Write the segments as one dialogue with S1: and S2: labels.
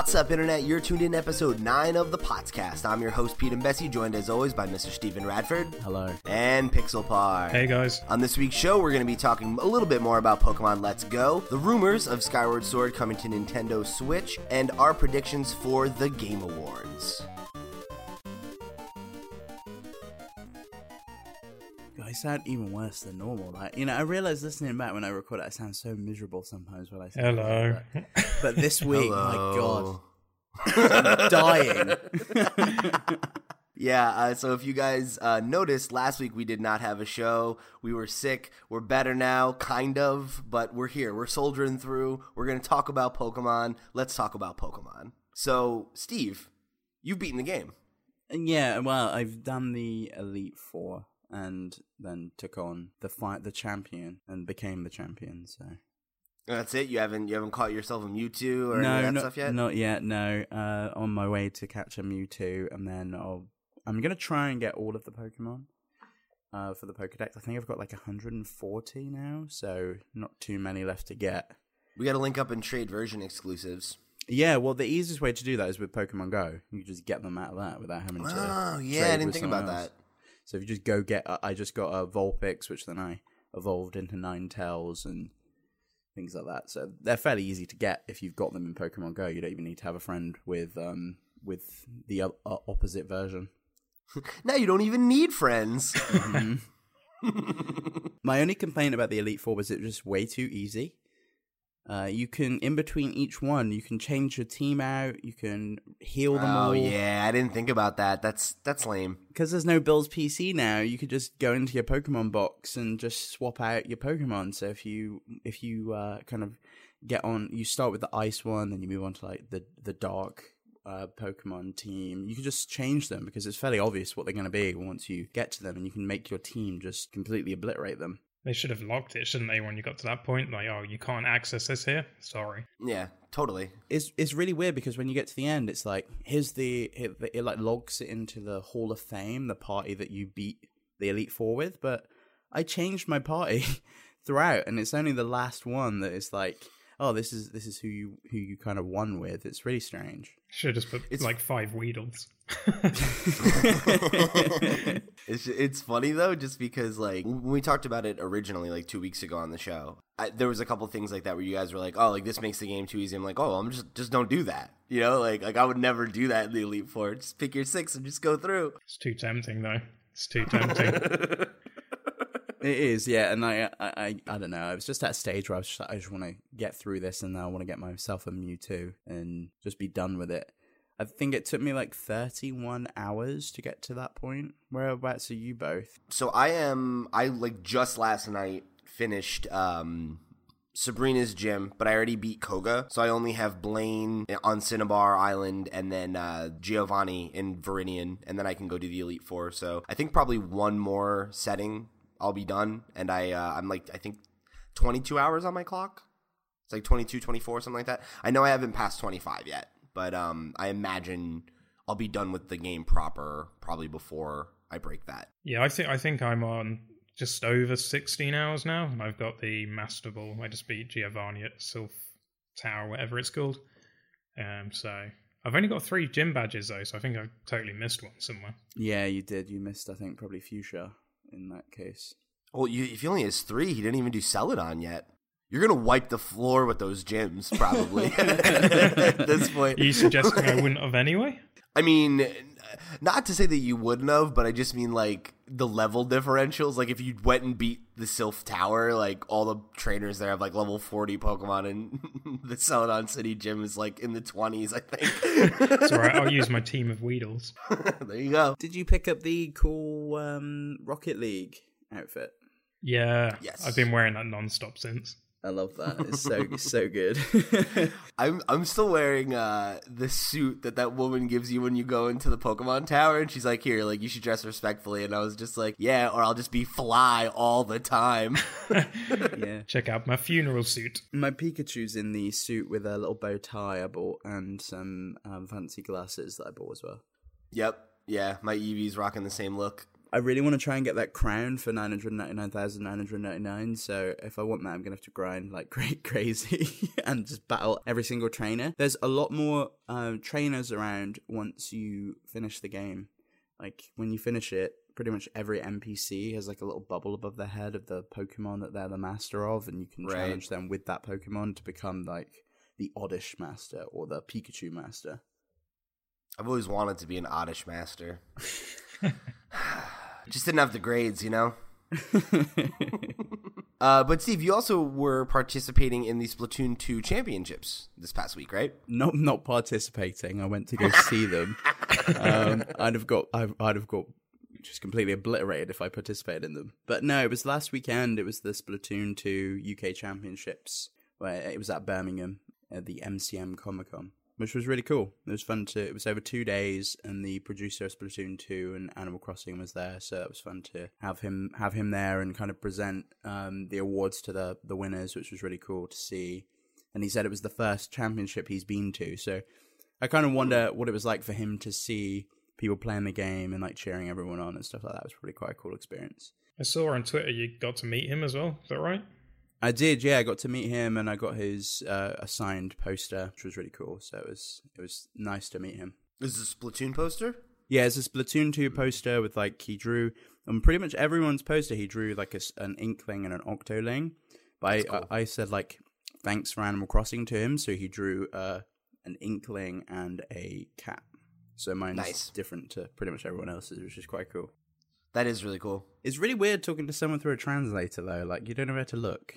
S1: What's up, Internet? You're tuned in to episode 9 of the Potscast. I'm your host, Pete and Bessie, joined as always by Mr. Stephen Radford.
S2: Hello.
S1: And Pixelpar.
S3: Hey guys.
S1: On this week's show, we're going to be talking a little bit more about Pokemon Let's Go, the rumors of Skyward Sword coming to Nintendo Switch, and our predictions for the Game Awards.
S2: I sound even worse than normal. Like you know, I realize listening back when I record it, I sound so miserable sometimes when I say
S3: Hello.
S2: But, but this week,
S1: Hello.
S2: my god, I'm dying.
S1: Yeah, uh, so if you guys uh, noticed, last week we did not have a show. We were sick. We're better now, kind of, but we're here. We're soldiering through. We're going to talk about Pokemon. Let's talk about Pokemon. So, Steve, you've beaten the game.
S2: Yeah, well, I've done the Elite Four and then took on the fight, the champion, and became the champion. So
S1: That's it. You haven't you haven't caught yourself a Mewtwo or any of that
S2: not,
S1: stuff yet.
S2: not yet. No, uh, on my way to catch a Mewtwo, and then I'll. I'm gonna try and get all of the Pokemon. Uh, for the Pokedex, I think I've got like 140 now, so not too many left to get.
S1: We got to link up and trade version exclusives.
S2: Yeah, well, the easiest way to do that is with Pokemon Go. You just get them out of that without having to.
S1: Oh yeah,
S2: trade
S1: I didn't think about
S2: else.
S1: that.
S2: So if you just go get, I just got a Vulpix, which then I evolved into Ninetales and things like that. So they're fairly easy to get if you've got them in Pokemon Go. You don't even need to have a friend with um with the o- uh, opposite version.
S1: Now you don't even need friends.
S2: My only complaint about the Elite Four was it was just way too easy. Uh, you can in between each one, you can change your team out. You can heal them
S1: oh
S2: all.
S1: yeah, I didn't think about that. That's that's lame.
S2: because there's no Bill's PC now, you could just go into your Pokemon box and just swap out your Pokemon. So if you if you uh, kind of get on, you start with the Ice one, then you move on to like the the Dark uh, Pokemon team. You can just change them because it's fairly obvious what they're going to be once you get to them, and you can make your team just completely obliterate them.
S3: They should have locked it, shouldn't they, when you got to that point? Like, oh, you can't access this here? Sorry.
S1: Yeah, totally.
S2: It's it's really weird because when you get to the end, it's like here's the it, it like logs it into the Hall of Fame, the party that you beat the Elite Four with. But I changed my party throughout, and it's only the last one that is like, oh, this is this is who you who you kind of won with. It's really strange.
S3: Should have just put
S1: It's-
S3: like five Weedles.
S1: It's it's funny though, just because like when we talked about it originally, like two weeks ago on the show, I, there was a couple things like that where you guys were like, "Oh, like this makes the game too easy." I'm like, "Oh, I'm just just don't do that." You know, like like I would never do that in the Elite Four. Just pick your six and just go through.
S3: It's too tempting, though. It's too tempting.
S2: It is, yeah, and I, I, I, I don't know. I was just at a stage where I was just, I just want to get through this, and I want to get myself a Mewtwo and just be done with it. I think it took me like thirty-one hours to get to that point. Whereabouts are you both?
S1: So I am I like just last night finished um Sabrina's gym, but I already beat Koga, so I only have Blaine on Cinnabar Island and then uh, Giovanni in Viridian, and then I can go do the Elite Four. So I think probably one more setting, I'll be done, and I uh, I'm like I think 22 hours on my clock. It's like 22, 24, something like that. I know I haven't passed 25 yet, but um, I imagine I'll be done with the game proper probably before I break that.
S3: yeah, I think I think I'm on just over 16 hours now, and I've got the Master Ball. I just beat Giovanni at Silph Tower, whatever it's called. Um, so I've only got three gym badges though, so I think I've totally missed one somewhere.
S2: Yeah, you did. You missed, I think, probably Fuchsia in that case.
S1: Well, you, if he only has three, he didn't even do Celadon yet. You're gonna wipe the floor with those gyms, probably. At this point,
S3: Are you suggesting I wouldn't have anyway?
S1: I mean, not to say that you wouldn't have, but I just mean like the level differentials. Like if you went and beat the Silph Tower, like all the trainers there have like level 40 Pokemon, and the Celadon City gym is like in the 20s, I think.
S3: It's alright, I'll use my team of Weedles.
S1: there you go.
S2: Did you pick up the cool um, Rocket League outfit?
S3: Yeah,
S1: Yes.
S3: I've been wearing that non-stop since.
S2: I love that. It's so so good.
S1: I'm I'm still wearing uh the suit that that woman gives you when you go into the Pokemon Tower, and she's like, "Here, like you should dress respectfully." And I was just like, "Yeah," or I'll just be fly all the time.
S2: yeah.
S3: Check out my funeral suit.
S2: My Pikachu's in the suit with a little bow tie I bought and some um, fancy glasses that I bought as well.
S1: yep, yeah, my Eevee's rocking the same look.
S2: I really want to try and get that crown for nine hundred ninety nine thousand nine hundred ninety nine. So if I want that, I'm gonna have to grind like great crazy and just battle every single trainer. There's a lot more um, trainers around once you finish the game. Like when you finish it, pretty much every NPC has like a little bubble above their head of the Pokemon that they're the master of, and you can
S1: Right.
S2: challenge them with that Pokemon to become like the Oddish master or the Pikachu master.
S1: I've always wanted to be an oddish master. Just didn't have the grades, you know. Uh, but Steve, you also were participating in the Splatoon 2 championships this past week, right?
S2: not not participating. I went to go see them. Um, I'd have got I'd, I'd have got just completely obliterated if I participated in them. But no, it was last weekend. It was the Splatoon two UK Championships where it was at Birmingham at the MCM Comic Con, which was really cool. It was fun to. It was over two days, and the producer of Splatoon two and Animal Crossing was there, so it was fun to have him have him there and kind of present um, the awards to the the winners, which was really cool to see and he said it was the first championship he's been to. So I kind of wonder what it was like for him to see people playing the game and like cheering everyone on and stuff like that. It was probably quite a cool experience.
S3: I saw on Twitter you got to meet him as well. Is that right?
S2: I did, yeah. I got to meet him and I got his uh, assigned poster, which was really cool. So it was it was nice to meet him.
S1: This is a Splatoon poster?
S2: Yeah, it's a Splatoon 2 poster with like he drew on pretty much everyone's poster. He drew like a an Inkling and an Octoling. But I,
S1: cool.
S2: I, I said like thanks for Animal Crossing to him, so he drew uh, an Inkling and a cat. So mine's
S1: Nice.
S2: different to pretty much everyone else's, which is quite cool.
S1: That is really cool.
S2: It's really weird talking to someone through a translator though. Like you don't know where to look.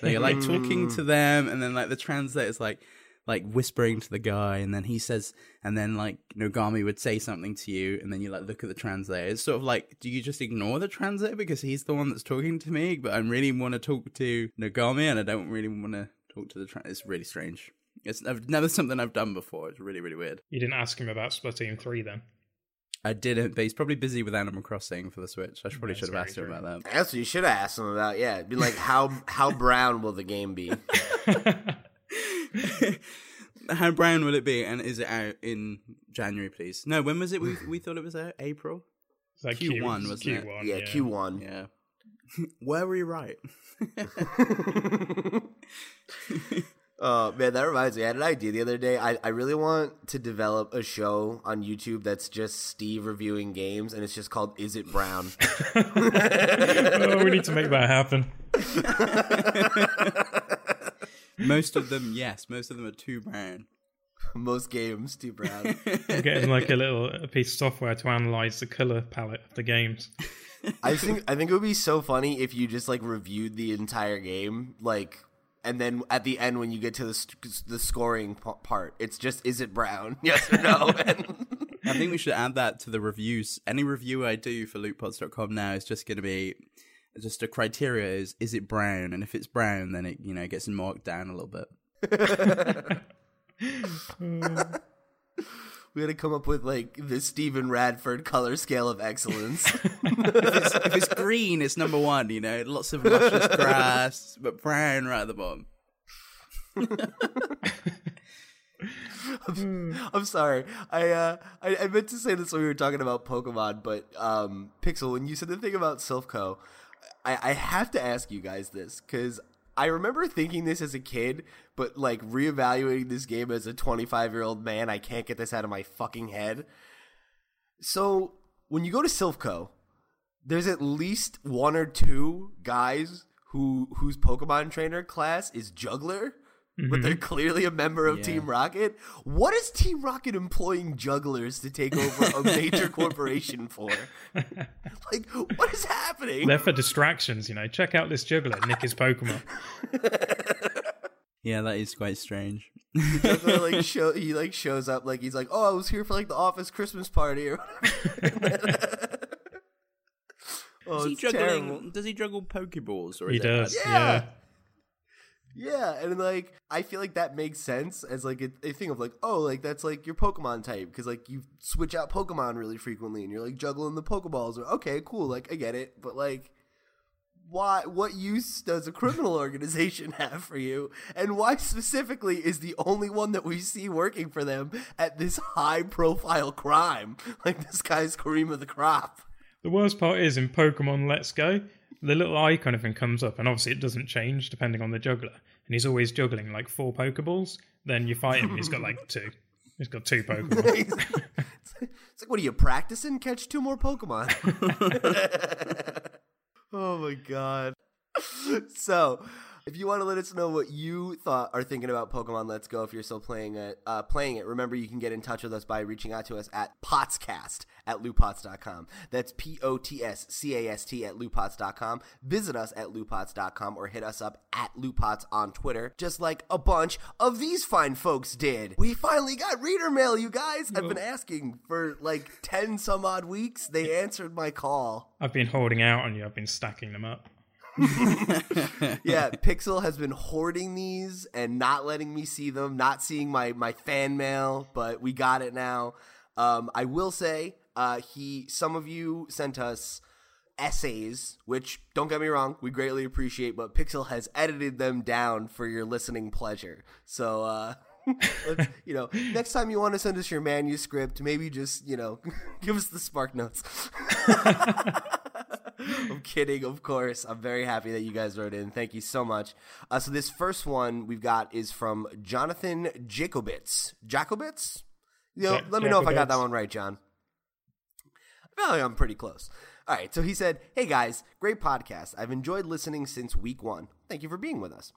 S2: So you're like talking to hmm. them, and then like the translator's like like whispering to the guy, and then he says, and then like Nogami would say something to you, and then you like look at the translator. It's sort of like, do you just ignore the translator because he's the one that's talking to me, but I really want to talk to Nogami, and I don't really want to talk to the translator. It's really strange. It's never something I've done before. It's really really weird.
S3: You didn't ask him about Splatoon 3 then?
S2: I didn't, but he's probably busy with Animal Crossing for the Switch. I should probably
S3: That's
S2: should have
S3: very
S2: asked him about that.
S1: That's what you should have asked him about. Yeah, It'd be like, how how brown will the game be?
S2: How brown will it be? And is it out in January, please? No, when was it? We we thought it was out April.
S3: Is that
S2: Q1, wasn't it?
S3: Q1,
S1: yeah, Q one.
S2: Yeah. Where were you right?
S1: Oh man, that reminds me. I had an idea the other day. I, I really want to develop a show on YouTube that's just Steve reviewing games, and it's just called "Is It Brown?"
S3: oh, we need to make that happen.
S2: most of them, yes. Most of them are too brown.
S1: Most games too brown.
S3: I'm getting like a little a piece of software to analyze the color palette of the games.
S1: I think I think it would be so funny if you just like reviewed the entire game, like, and then at the end when you get to the st- the scoring p- part, it's just "Is it brown?" Yes or no.
S2: I think we should add that to the reviews. Any review I do for lootpots.com now is just going to be just a criteria is is it brown, and if it's brown, then it you know gets marked down a little bit.
S1: we got to come up with like the Stephen Radford color scale of excellence.
S2: if, it's, if it's green, it's number one. You know, lots of luscious grass, but brown right at the bottom.
S1: I'm sorry. I uh I, I meant to say this when we were talking about Pokemon, but um Pixel, when you said the thing about Silph Co, I, I have to ask you guys this because I remember thinking this as a kid, but like reevaluating this game as a 25 year old man, I can't get this out of my fucking head. So when you go to Silph Co, there's at least one or two guys who whose Pokemon trainer class is Juggler, but mm-hmm. they're clearly a member of
S2: Yeah.
S1: Team Rocket. What is Team Rocket employing jugglers to take over a major corporation for? Like, what is happening?
S3: They're for distractions, you know. Check out this juggler, nick his Pokemon.
S2: Yeah, that is quite strange.
S1: Juggler, like show he like shows up like he's like, oh, I was here for like the office Christmas party or whatever. Oh,
S2: Does he juggling?
S1: terrible.
S2: Does he juggle Pokeballs? Or
S3: He
S2: is it-
S3: does,
S1: Yeah.
S3: yeah.
S1: Yeah, and like I feel like that makes sense as like a, a thing of like, oh, like that's like your Pokemon type because like you switch out Pokemon really frequently and you're like juggling the Pokeballs. Or okay, cool, like I get it, but like. Why? What use does a criminal organization have for you, and why specifically is the only one that we see working for them at this high-profile crime? Like this guy's Kareem of the Crop.
S3: The worst part is in Pokemon Let's Go, the little icon of him comes up, and obviously it doesn't change depending on the juggler. And he's always juggling like four Pokeballs. Then you fight him, he's got like two. He's got two Pokemon.
S1: it's like, what are you practicing? Catch two more Pokemon. oh my god. So, if you want to let us know what you thought are thinking about Pokemon Let's Go, if you're still playing it, uh, playing it, remember you can get in touch with us by reaching out to us at potscast at lootpots.com. That's P O T S C A S T at lootpots.com. Visit us at lootpots.com or hit us up at lootpots on Twitter, just like a bunch of these fine folks did. We finally got reader mail, you guys. I've been asking for like 10 some odd weeks. They answered my call.
S3: I've been holding out on you. I've been stacking them up.
S1: yeah, Pixel has been hoarding these and not letting me see them, not seeing my my fan mail, but we got it now. Um, I will say, uh, he some of you sent us essays, which don't get me wrong, we greatly appreciate, but Pixel has edited them down for your listening pleasure. So uh Let's, you know, next time you want to send us your manuscript, maybe just, you know, give us the spark notes. I'm kidding, of course. I'm very happy that you guys wrote in. Thank you so much. Uh, so this first one we've got is from Jonathan Jacobitz. Jacobitz? You know,
S3: Ja-
S1: let me know if I got that one right, John. I feel like I'm pretty close. All right, so he said, Hey guys, great podcast. I've enjoyed listening since week one. Thank you for being with us.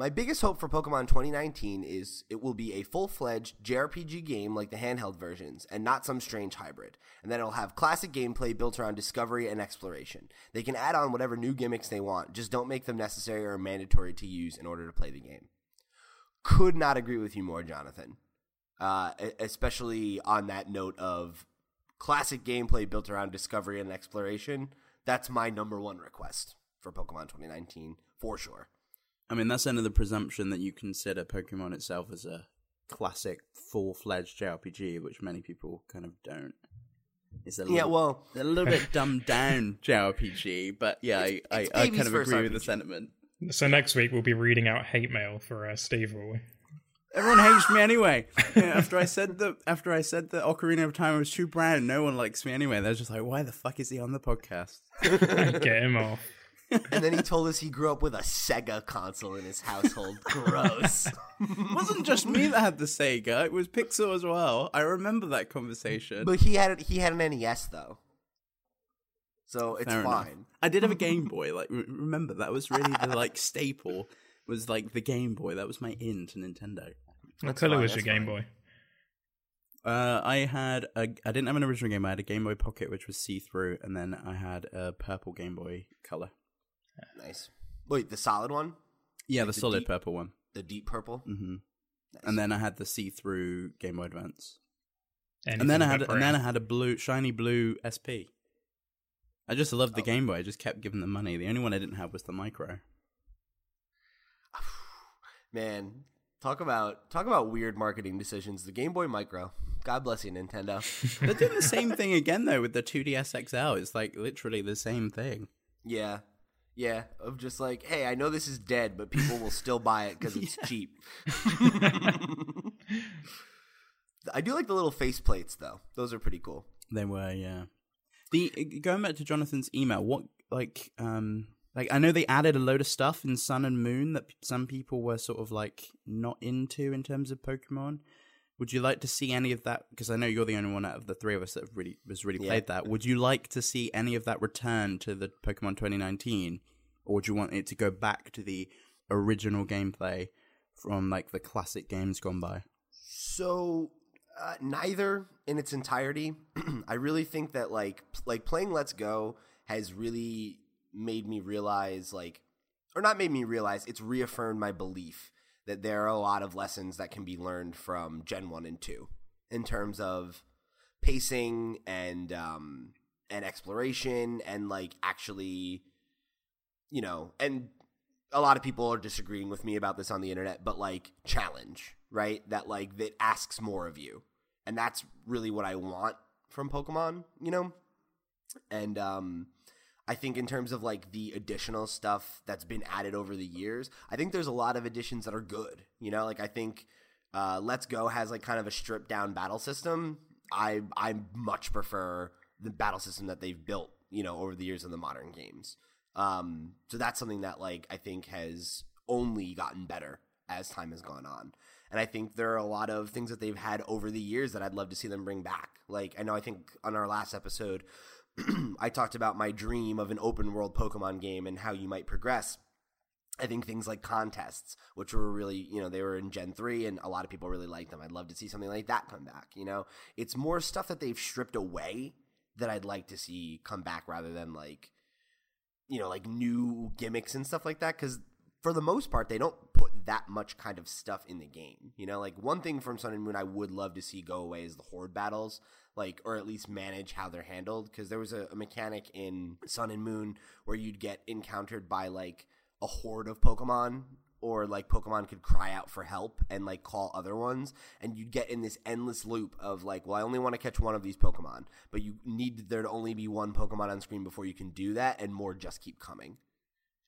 S1: My biggest hope for Pokemon 2019 is it will be a full fledged JRPG game like the handheld versions, and not some strange hybrid. And that it'll have classic gameplay built around discovery and exploration. They can add on whatever new gimmicks they want, just don't make them necessary or mandatory to use in order to play the game. Could not agree with you more, Jonathan. Uh, especially on that note of classic gameplay built around discovery and exploration. That's my number one request for Pokemon 2019, for sure.
S2: I mean, that's under the presumption that you consider Pokemon itself as a classic, full-fledged JRPG, which many people kind of don't. It's a little,
S1: Yeah, well,
S2: a little bit dumbed down JRPG, but yeah, I, I,
S1: it's
S2: I
S1: baby's
S2: kind of
S1: first
S2: agree with the sentiment.
S3: So next week we'll be reading out hate mail for uh, Steve, will we?
S2: Everyone hates me anyway. Yeah, after I said that, after I said that Ocarina of Time I was too brown, no one likes me anyway. They're just like, why the fuck is he on the podcast?
S3: Get him off.
S1: And then he told us he grew up with a Sega console in his household. Gross.
S2: Wasn't just me that had the Sega; it was Pixel as well. I remember that conversation.
S1: but he had he had an NES though, so it's
S2: Fair enough.
S1: fine.
S2: I did have a Game Boy. Like, re- remember that was really the like staple. Was like the Game Boy. That was my in to Nintendo.
S3: What colour
S1: fine,
S3: was your
S1: that's
S3: Game
S1: fine.
S3: Boy?
S2: Uh, I had a. I didn't have an original Game Boy. I had a Game Boy Pocket, which was see through, and then I had a purple Game Boy Color.
S1: Nice. Wait, the solid one,
S2: Yeah,
S1: Like
S2: the
S1: the
S2: solid
S1: deep-
S2: purple one.
S1: the deep purple.
S2: hmm
S1: Nice.
S2: And then I had the see through Game Boy Advance.
S3: Anything
S2: and then I
S3: but
S2: had and then I had a blue shiny blue SP. I just loved the
S1: Oh.
S2: Game Boy. I just kept giving them money. The only one I didn't have was the Micro.
S1: Man, talk about talk about weird marketing decisions. The Game Boy Micro. God bless you, Nintendo.
S2: They're doing the same thing again though with the 2DS XL. It's like literally the same thing.
S1: Yeah. Yeah, of just like, hey, I know this is dead, but people will still buy it because it's cheap. I do like the little face plates, though. Those are pretty cool.
S2: They were, yeah. The going back to Jonathan's email, what like um like I know they added a load of stuff in Sun and Moon that some people were sort of like not into in terms of Pokemon. Would you like to see any of that? Because I know you're the only one out of the three of us that have really was really
S1: Yeah.
S2: played that. Would you like to see any of that return to the Pokemon 2019, or would you want it to go back to the original gameplay from like the classic games gone by?
S1: So uh, neither in its entirety. I really think that like like playing Let's Go has really made me realize like or not made me realize it's reaffirmed my belief that there are a lot of lessons that can be learned from Gen 1 and 2 in terms of pacing and um and exploration and like actually you know and a lot of people are disagreeing with me about this on the internet, but like challenge, right? That like that asks more of you. And that's really what I want from Pokemon, you know? And um I think in terms of like the additional stuff that's been added over the years, I think there's a lot of additions that are good. You know, like I think uh Let's Go has like kind of a stripped down battle system. I I much prefer the battle system that they've built you know, over the years in the modern games. Um, so that's something that like I think has only gotten better as time has gone on. And I think there are a lot of things that they've had over the years that I'd love to see them bring back. Like I know I think on our last episode I talked about my dream of an open world Pokemon game and how you might progress. I think things like contests, which were really, you know, they were in Gen 3 and a lot of people really liked them. I'd love to see something like that come back, you know? It's more stuff that they've stripped away that I'd like to see come back rather than like, you know, like new gimmicks and stuff like that. Cause for the most part, they don't put that much kind of stuff in the game. You know, like one thing from Sun and Moon I would love to see go away is the horde battles, like, or at least manage how they're handled. Cause there was a, a mechanic in Sun and Moon where you'd get encountered by like, a horde of Pokemon or like Pokemon could cry out for help and like call other ones and you'd get in this endless loop of like well I only want to catch one of these Pokemon but you need there to only be one Pokemon on screen before you can do that and more just keep coming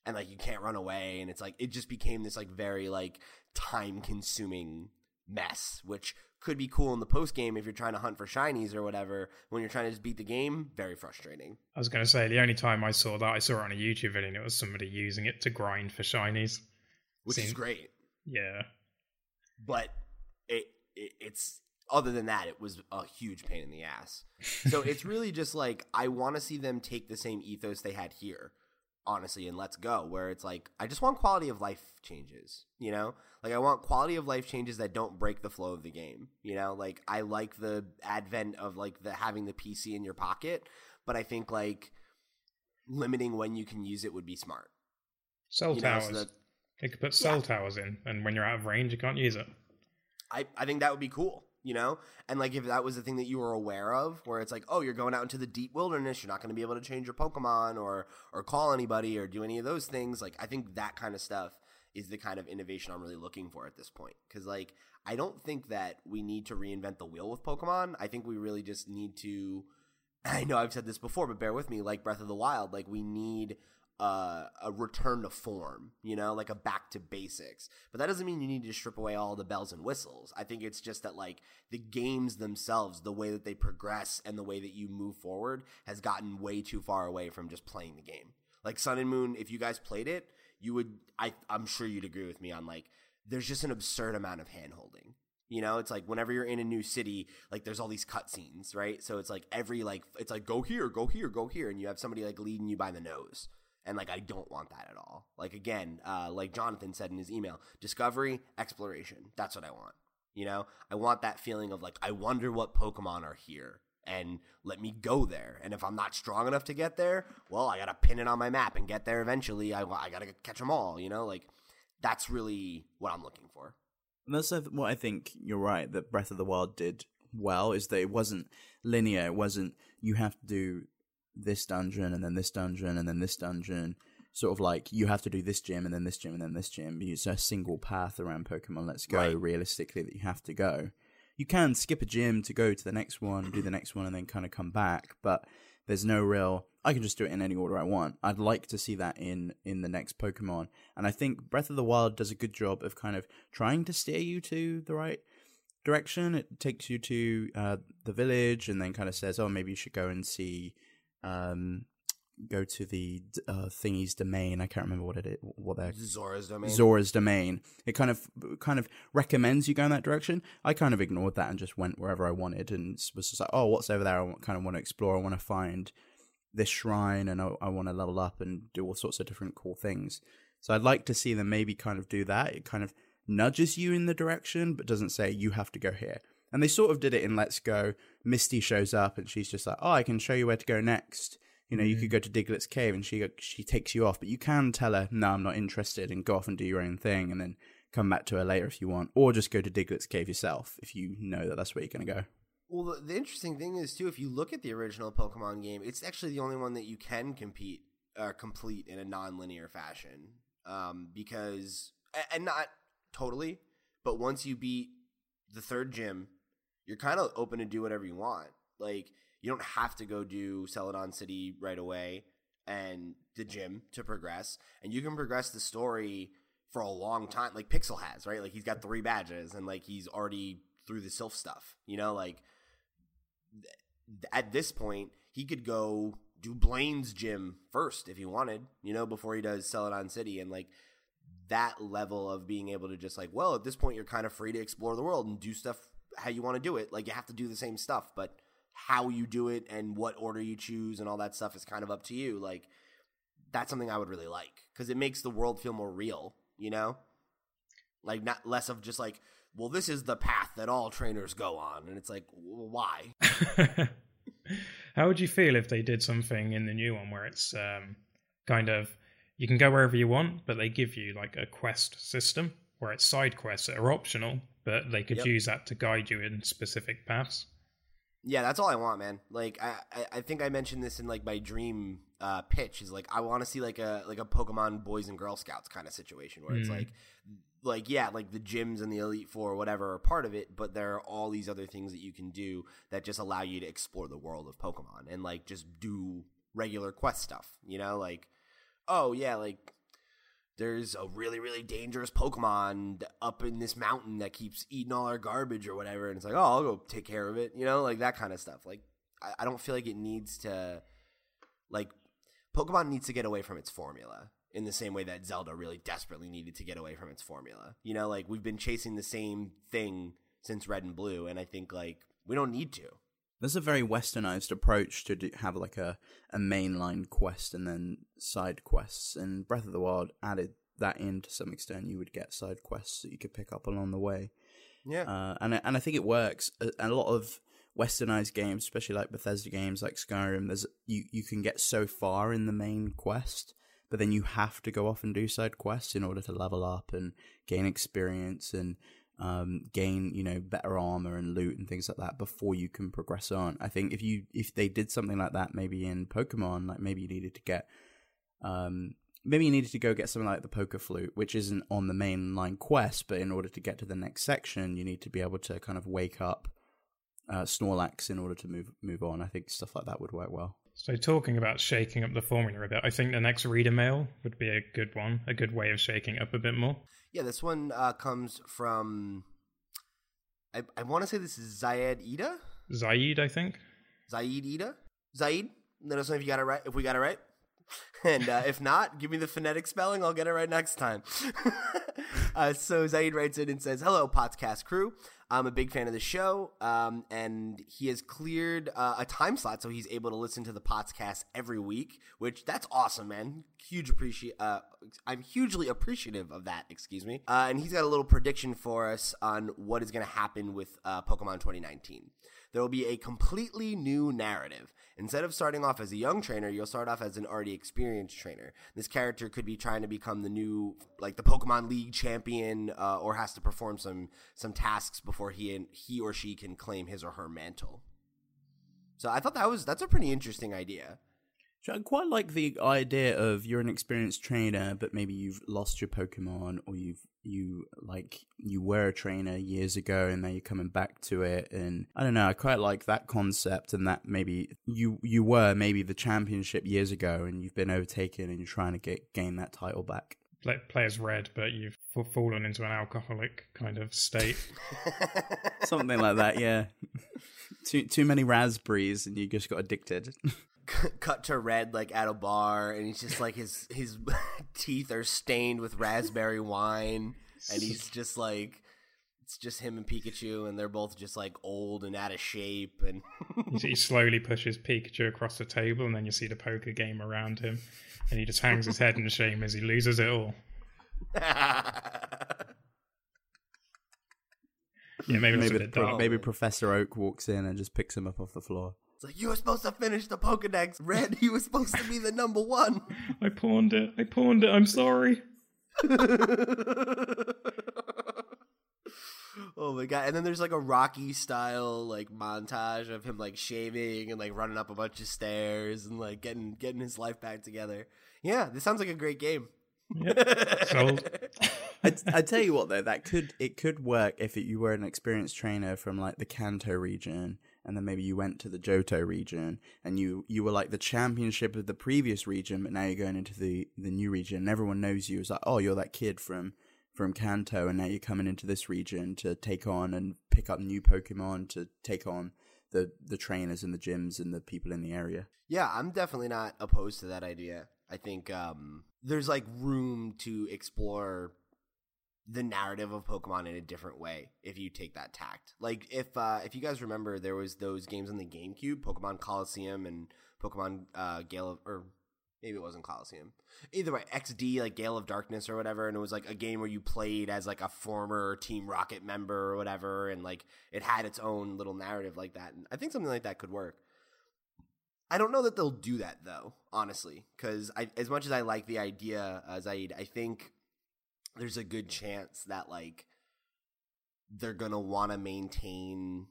S1: and like you can't run away and it's like it just became this like very like time consuming mess which could be cool in the post game if you're trying to hunt for shinies or whatever. When you're trying to just beat the game, very frustrating.
S3: I was going to say the only time I saw that I saw it on a YouTube video and it was somebody using it to grind for shinies,
S1: which Seemed, is great.
S3: Yeah,
S1: but it, it it's other than that, it was a huge pain in the ass. So it's really just like I want to see them take the same ethos they had here honestly and let's go where it's like i just want quality of life changes you know? Like i want quality of life changes that don't break the flow of the game you know? Like i like the advent of like the having the pc in your pocket but i think like limiting when you can use it would be smart.
S3: Cell you towers know, so that, they could put cell yeah. towers in and when you're out of range you can't use it.
S1: I i think that would be cool you know? And like if that was the thing that you were aware of where it's like oh you're going out into the deep wilderness you're not going to be able to change your pokemon or or call anybody or do any of those things like i think that kind of stuff is the kind of innovation i'm really looking for at this point. Because like i don't think that we need to reinvent the wheel with pokemon. I think we really just need to i know i've said this before but bear with me like breath of the wild like we need uh, a return to form, you know, like a back to basics. But that doesn't mean you need to strip away all the bells and whistles. I think it's just that like the games themselves, the way that they progress and the way that you move forward has gotten way too far away from just playing the game. Like Sun and Moon, if you guys played it, you would I I'm sure you'd agree with me on like there's just an absurd amount of hand holding. You know, it's like whenever you're in a new city, like there's all these cutscenes, right? So it's like every like it's like go here, go here, go here, and you have somebody like leading you by the nose and like I don't want that at all. Like again, uh, like Jonathan said in his email, discovery, exploration. That's what I want. You know, I want that feeling of like I wonder what Pokemon are here, and let me go there. And if I'm not strong enough to get there, well, I gotta pin it on my map and get there eventually. I I gotta catch them all. You know, like that's really what I'm looking for.
S2: And that's what I think you're right that Breath of the Wild did well is that it wasn't linear. It wasn't you have to do this dungeon and then this dungeon and then this dungeon. Sort of like you have to do this gym and then this gym and then this gym. It's a single path around Pokemon Let's Go right. realistically that you have to go. You can skip a gym to go to the next one, do the next one, and then kind of come back, but there's no real I can just do it in any order I want. I'd like to see that in in the next Pokemon. And I think Breath of the Wild does a good job of kind of trying to steer you to the right direction. It takes you to uh, the village and then kind of says, "Oh, maybe you should go and see um, go to the uh, thingy's domain. I can't remember what it What they're
S1: Zora's domain.
S2: Zora's domain. It kind of kind of recommends you go in that direction. I kind of ignored that and just went wherever I wanted and was just like, oh, what's over there? I kind of want to explore. I want to find this shrine and I, I want to level up and do all sorts of different cool things. So I'd like to see them maybe kind of do that. It kind of nudges you in the direction, but doesn't say you have to go here. And they sort of did it in Let's Go. Misty shows up and she's just like, "Oh, I can show you where to go next." You know, mm-hmm. you could mm. go to Diglett's cave, and she she takes you off, but you can tell her, "No, I'm not interested," and go off and do your own thing, and then come back to her later if you want, or just go to Diglett's cave yourself if you know that that's where you're going to go.
S1: Well, the, the, interesting thing is too, if you look at the original Pokemon game, it's actually the only one that you can compete uh, complete in a non-linear fashion, um, because and not totally, but once you beat the third gym you're kind of open to do whatever you want. Like you don't have to go do Celadon City right away and the gym to progress, and you can progress the story for a long time. Like Pixel has, right? Like he's got three badges, and like he's already through the Silph stuff. You know, like th- at this point, he could go do Blaine's gym first if he wanted, you know, before he does Celadon City. And like that level of being able to just like, well, at this point, you're kind of free to explore the world and do stuff how you want to do it. Like you have to do the same stuff, but how you do it and what order you choose and all that stuff is kind of up to you. Like that's something I would really like because it makes the world feel more real, you know? Like not less of just like, well, this is the path that all trainers go on, and it's like, well, why?
S3: How would you feel if they did something in the new one where it's um, kind of you can go wherever you want, but they give you like a quest system where it's side quests that are optional, but they could
S1: Yep.
S3: use that to guide you in specific paths.
S1: Yeah, that's all I want, man. Like I, I, think I mentioned this in like my dream uh, pitch is like I want to see like a like a Pokemon Boys and Girl Scouts kind of situation where it's
S3: Mm.
S1: like like yeah, like the gyms and the Elite Four or whatever are part of it, but there are all these other things that you can do that just allow you to explore the world of Pokemon and like just do regular quest stuff. You know, like oh yeah, like there's a really really dangerous Pokemon up in this mountain that keeps eating all our garbage or whatever, and it's like oh I'll go take care of it. You know, like that kind of stuff. Like I, I don't feel like it needs to like Pokemon needs to get away from its formula in the same way that Zelda really desperately needed to get away from its formula. You know, like we've been chasing the same thing since Red and Blue, and I think like we don't need to.
S2: There's a very westernized approach to do, have like a, a mainline quest and then side quests. And Breath of the Wild added that in to some extent. You would get side quests that you could pick up along the way.
S1: Yeah,
S2: Uh, and I- and I think it works. A, a lot of westernized games, especially like Bethesda games like Skyrim, there's you you can get so far in the main quest, but then you have to go off and do side quests in order to level up and gain experience and um, gain you know better armor and loot and things like that before you can progress on. I think if you if they did something like that, maybe in Pokemon, like maybe you needed to get um, maybe you needed to go get something like the Poke Flute, which isn't on the main line quest, but in order to get to the next section, you need to be able to kind of wake up uh, Snorlax in order to move move on. I think stuff like that would work well.
S3: So talking about shaking up the formula a bit, I think the next reader mail would be a good one, a good way of shaking up a bit more.
S1: yeah. This one uh, comes from I I want to say this is Zayed Ida.
S3: Zaid, I think.
S1: Zaid Ida? Zaid? Let us know if you got it right. If we got it right. And uh, if not, give me the phonetic spelling. I'll get it right next time. uh, so Zaid writes in and says, "Hello, podcast crew. I'm a big fan of the show, um, and he has cleared uh, a time slot so he's able to listen to the podcast every week. Which that's awesome, man. Huge appreciate. Uh, I'm hugely appreciative of that. Excuse me. Uh, and he's got a little prediction for us on what is going to happen with uh, Pokemon 2019." there will be a completely new narrative. Instead of starting off as a young trainer, you'll start off as an already experienced trainer. This character could be trying to become the new, like the Pokemon League champion, uh, or has to perform some some tasks before he and he or she can claim his or her mantle. So I thought that was that's a pretty interesting idea.
S2: So I quite like the idea of you're an experienced trainer, but maybe you've lost your Pokemon, or you've you like you were a trainer years ago, and now you're coming back to it. And I don't know, I quite like that concept, and that maybe you you were maybe the championship years ago, and you've been overtaken, and you're trying to get gain that title back.
S3: Play, play as red, but you've fa- fallen into an alcoholic kind of state.
S2: Something like that, yeah. too too many raspberries, and you just got addicted.
S1: Cut to red like at a bar, and he's just like his his teeth are stained with raspberry wine, and he's just like it's just him and Pikachu, and they're both just like old and out of shape, and
S3: he slowly pushes Pikachu across the table, and then you see the poker game around him, and he just hangs his head in shame as he loses it all. Yeah, maybe
S2: maybe
S3: a bit
S2: Pro- maybe oh. Professor Oak walks in and just picks him up off the floor.
S1: It's like you were supposed to finish the Pokedex. Red, you were supposed to be the number one.
S3: I pawned it. I pawned it. I'm sorry.
S1: oh my god! And then there's like a Rocky style like montage of him like shaving and like running up a bunch of stairs and like getting getting his life back together. Yeah, this sounds like a great game.
S3: Sold.
S2: I I tell you what though, that could it could work if it, you were an experienced trainer from like the Kanto region, and then maybe you went to the Johto region, and you you were like the championship of the previous region, but now you're going into the the new region, and everyone knows you as like, oh, you're that kid from from Kanto, and now you're coming into this region to take on and pick up new Pokemon to take on the the trainers and the gyms and the people in the area.
S1: Yeah, I'm definitely not opposed to that idea. I think um, there's like room to explore the narrative of Pokemon in a different way if you take that tact. Like if uh, if you guys remember, there was those games on the GameCube, Pokemon Colosseum and Pokemon uh, Gale of, or maybe it wasn't Colosseum. Either way, XD like Gale of Darkness or whatever, and it was like a game where you played as like a former Team Rocket member or whatever, and like it had its own little narrative like that. And I think something like that could work. I don't know that they'll do that though, honestly, because as much as I like the idea, uh, Zaid, I think there's a good chance that like they're gonna want to maintain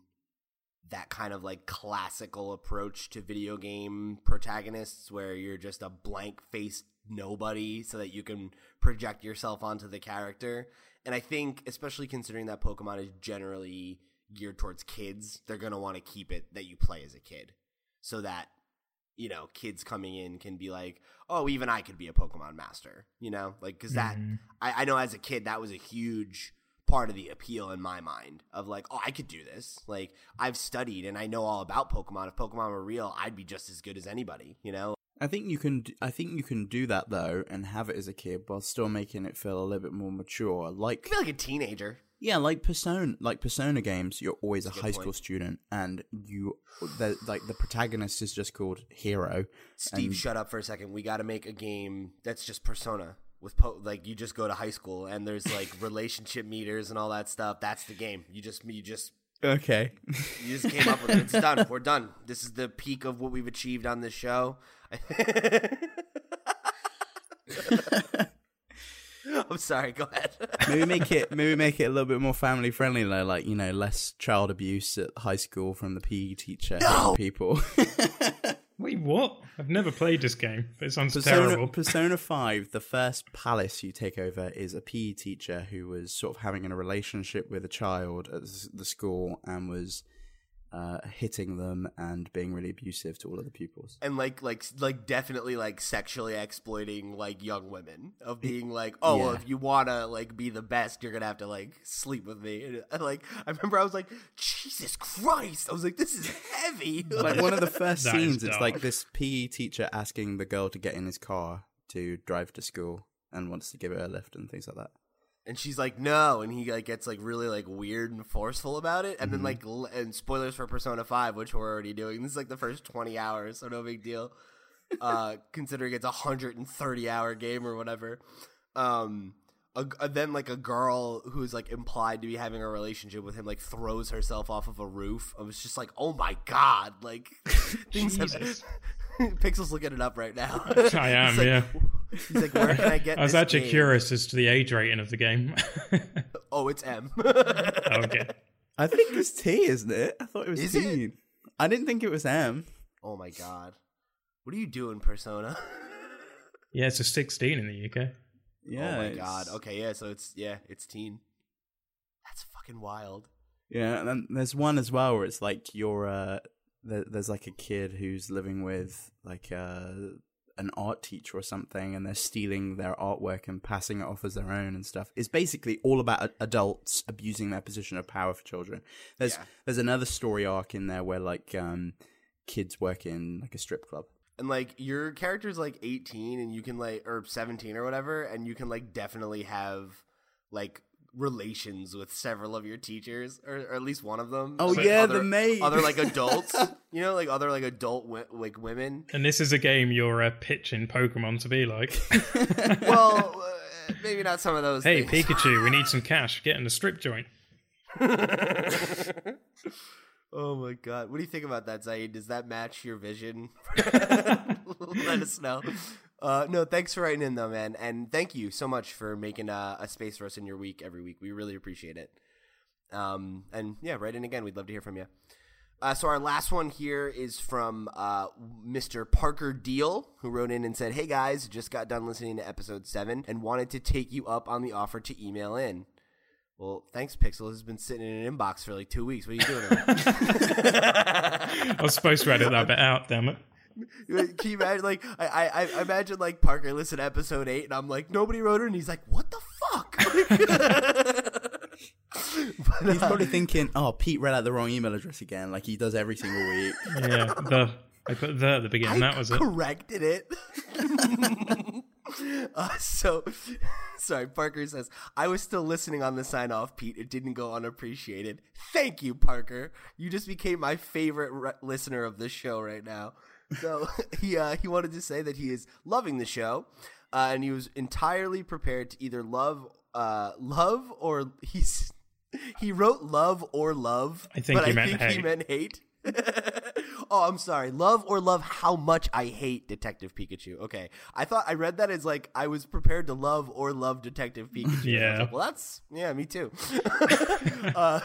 S1: that kind of like classical approach to video game protagonists where you're just a blank faced nobody so that you can project yourself onto the character. And I think, especially considering that Pokemon is generally geared towards kids, they're going to want to keep it that you play as a kid so that, you know, kids coming in can be like, oh, even I could be a Pokemon master, you know? Like, because that,
S3: Mhm.
S1: I, I know as a kid, that was a huge part of the appeal in my mind of like, oh, I could do this. Like, I've studied and I know all about Pokemon. If Pokemon were real, I'd be just as good as anybody, you know?
S2: I think you can. I think you can do that though, and have it as a kid while still making it feel a little bit more mature. Like
S1: I feel like a teenager.
S2: Yeah, like Persona, like Persona games. You're always a
S1: That's a
S2: high
S1: point.
S2: school student, and you, the, like the protagonist is just called Hero.
S1: Steve,
S2: And-
S1: shut up for a second. We got to make a game that's just Persona with po- like you just go to high school and there's like relationship meters and all that stuff. That's the game. You just you just
S2: Okay.
S1: you just came up with it. It's done. We're done. This is the peak of what we've achieved on this show. I'm sorry. Go ahead.
S2: maybe make it maybe make it a little bit more family friendly though, like you know, less child abuse at high school from the PE teacher
S1: No!
S2: people.
S3: Wait, what? I've never played this game, but it sounds
S2: Persona,
S3: terrible.
S2: Persona 5, the first palace you take over is a PE teacher who was sort of having a relationship with a child at the school and was uh, hitting them and being really abusive to all of the pupils.
S1: and like like like definitely like sexually exploiting like young women of being like oh well, if you want to like be the best you're gonna have to like sleep with me. And, like i remember i was like jesus christ. I was like this is heavy.
S2: Like one of the first scenes, it's like this PE teacher asking the girl to get in his car to drive to school and wants to give her a lift and things like that.
S1: And she's like no and he like gets like really like weird and forceful about it and then like l- and spoilers for persona 5 which we're already doing this is like the first 20 hours so no big deal uh considering it's a 130 hour game or whatever um a, a- then like a girl who's like implied to be having a relationship with him like throws herself off of a roof. I was just like oh my god like things have pixel's looking it up right now.
S3: I am,
S1: like-
S3: yeah.
S1: He's like where can i get
S3: I was
S1: this
S3: actually
S1: game?
S3: curious as to the age rating of the game.
S1: oh it's m
S3: okay.
S2: I think it's T, isn't it? I thought it was
S1: Is
S2: T.
S1: it?
S2: I didn't think it was M.
S1: Oh my god. What are you doing, Persona?
S3: Yeah, it's a 16 in the UK.
S2: Yeah.
S1: oh my
S2: it's-
S1: god. Okay, yeah, so it's yeah, it's teen. That's fucking wild.
S2: Yeah, and then there's one as well where it's like you're uh there, there's like a kid who's living with like uh an art teacher or something and they're stealing their artwork and passing it off as their own and stuff. It's basically all about adults abusing their position of power for children. There's
S1: Yeah.
S2: there's another story arc in there where like um kids work in like a strip club.
S1: And like your character's like 18 and you can like or 17 or whatever and you can like definitely have like relations with several of your teachers or, or at least one of them.
S2: Oh
S1: Like,
S2: yeah,
S1: other,
S2: the maid.
S1: other like adults, you know, like other like adult wi- like women.
S3: And this is a game you're uh, pitching Pokemon to be like.
S1: Well, uh, maybe not some of those
S3: hey,
S1: things.
S3: Pikachu, we need some cash. Get in the strip joint.
S1: oh my god. What do you think about that, Zaid? Does that match your vision? Let us know. Uh, no, thanks for writing in though, man, and thank you so much for making uh, a space for us in your week every week. We really appreciate it. Um, and yeah, write in again. We'd love to hear from you. Uh, so our last one here is from uh, Mr. Parker Deal, who wrote in and said, "Hey guys, just got done listening to episode seven and wanted to take you up on the offer to email in." Well, thanks, Pixel. Has been sitting in an inbox for like two weeks. What are you doing?
S3: I was supposed to edit that bit out, damn it.
S1: Can you imagine? Like, I, I, I imagine like Parker listened to episode eight, and I'm like, nobody wrote it, and he's like, what the fuck? But,
S2: He's
S1: uh,
S2: probably thinking, "Oh, Pete read out the wrong email address again, like he does every single week."
S3: Yeah, the I put the at the beginning.
S1: I
S3: that was it.
S1: corrected it. uh, so, sorry, Parker says, I was still listening on the sign off, Pete. It didn't go unappreciated. Thank you, Parker. You just became my favorite re- listener of this show right now. So, he, uh, he wanted to say that he is loving the show, uh, and he was entirely prepared to either love, uh, love or he's. He wrote love or love,
S3: I think he
S1: I
S3: meant
S1: think he
S3: hate.
S1: meant hate. oh, I'm sorry. Love or love how much I hate Detective Pikachu. Okay. I thought I read that as like I was prepared to love or love Detective Pikachu.
S3: Yeah.
S1: like, well, that's yeah, me too. uh,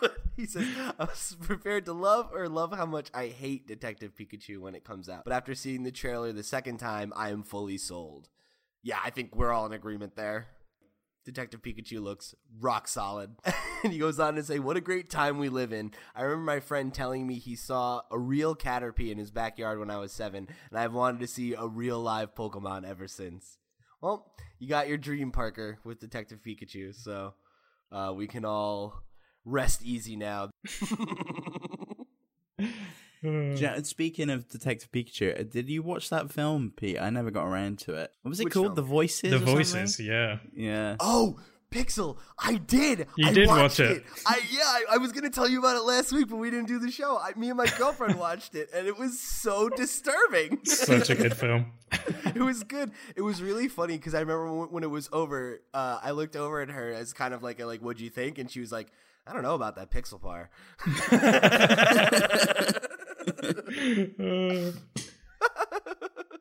S1: but he says I was prepared to love or love how much I hate Detective Pikachu when it comes out. But after seeing the trailer the second time, I am fully sold. Yeah, I think we're all in agreement there. Detective Pikachu looks rock solid. and he goes on to say, What a great time we live in. I remember my friend telling me he saw a real Caterpie in his backyard when I was seven, and I've wanted to see a real live Pokemon ever since. Well, you got your dream, Parker, with Detective Pikachu, so uh, we can all rest easy now.
S2: Ja- Speaking of Detective Pikachu, uh, did you watch that film, Pete? I never got around to it. What was it
S1: Which
S2: called?
S1: film?
S2: The Voices.
S3: the
S2: or something?
S3: voices, yeah.
S2: Yeah.
S1: Oh, Pixel, I did.
S3: You
S1: I
S3: did
S1: watched
S3: watch it.
S1: I yeah, I, I was gonna tell you about it last week, but we didn't do the show. I, me and my girlfriend watched it, and it was so disturbing.
S3: Such a good film.
S1: it was good. It was really funny because I remember when, when it was over, uh, I looked over at her as kind of like, a, like, what'd you think? And she was like, I don't know about that
S3: Pixelpar.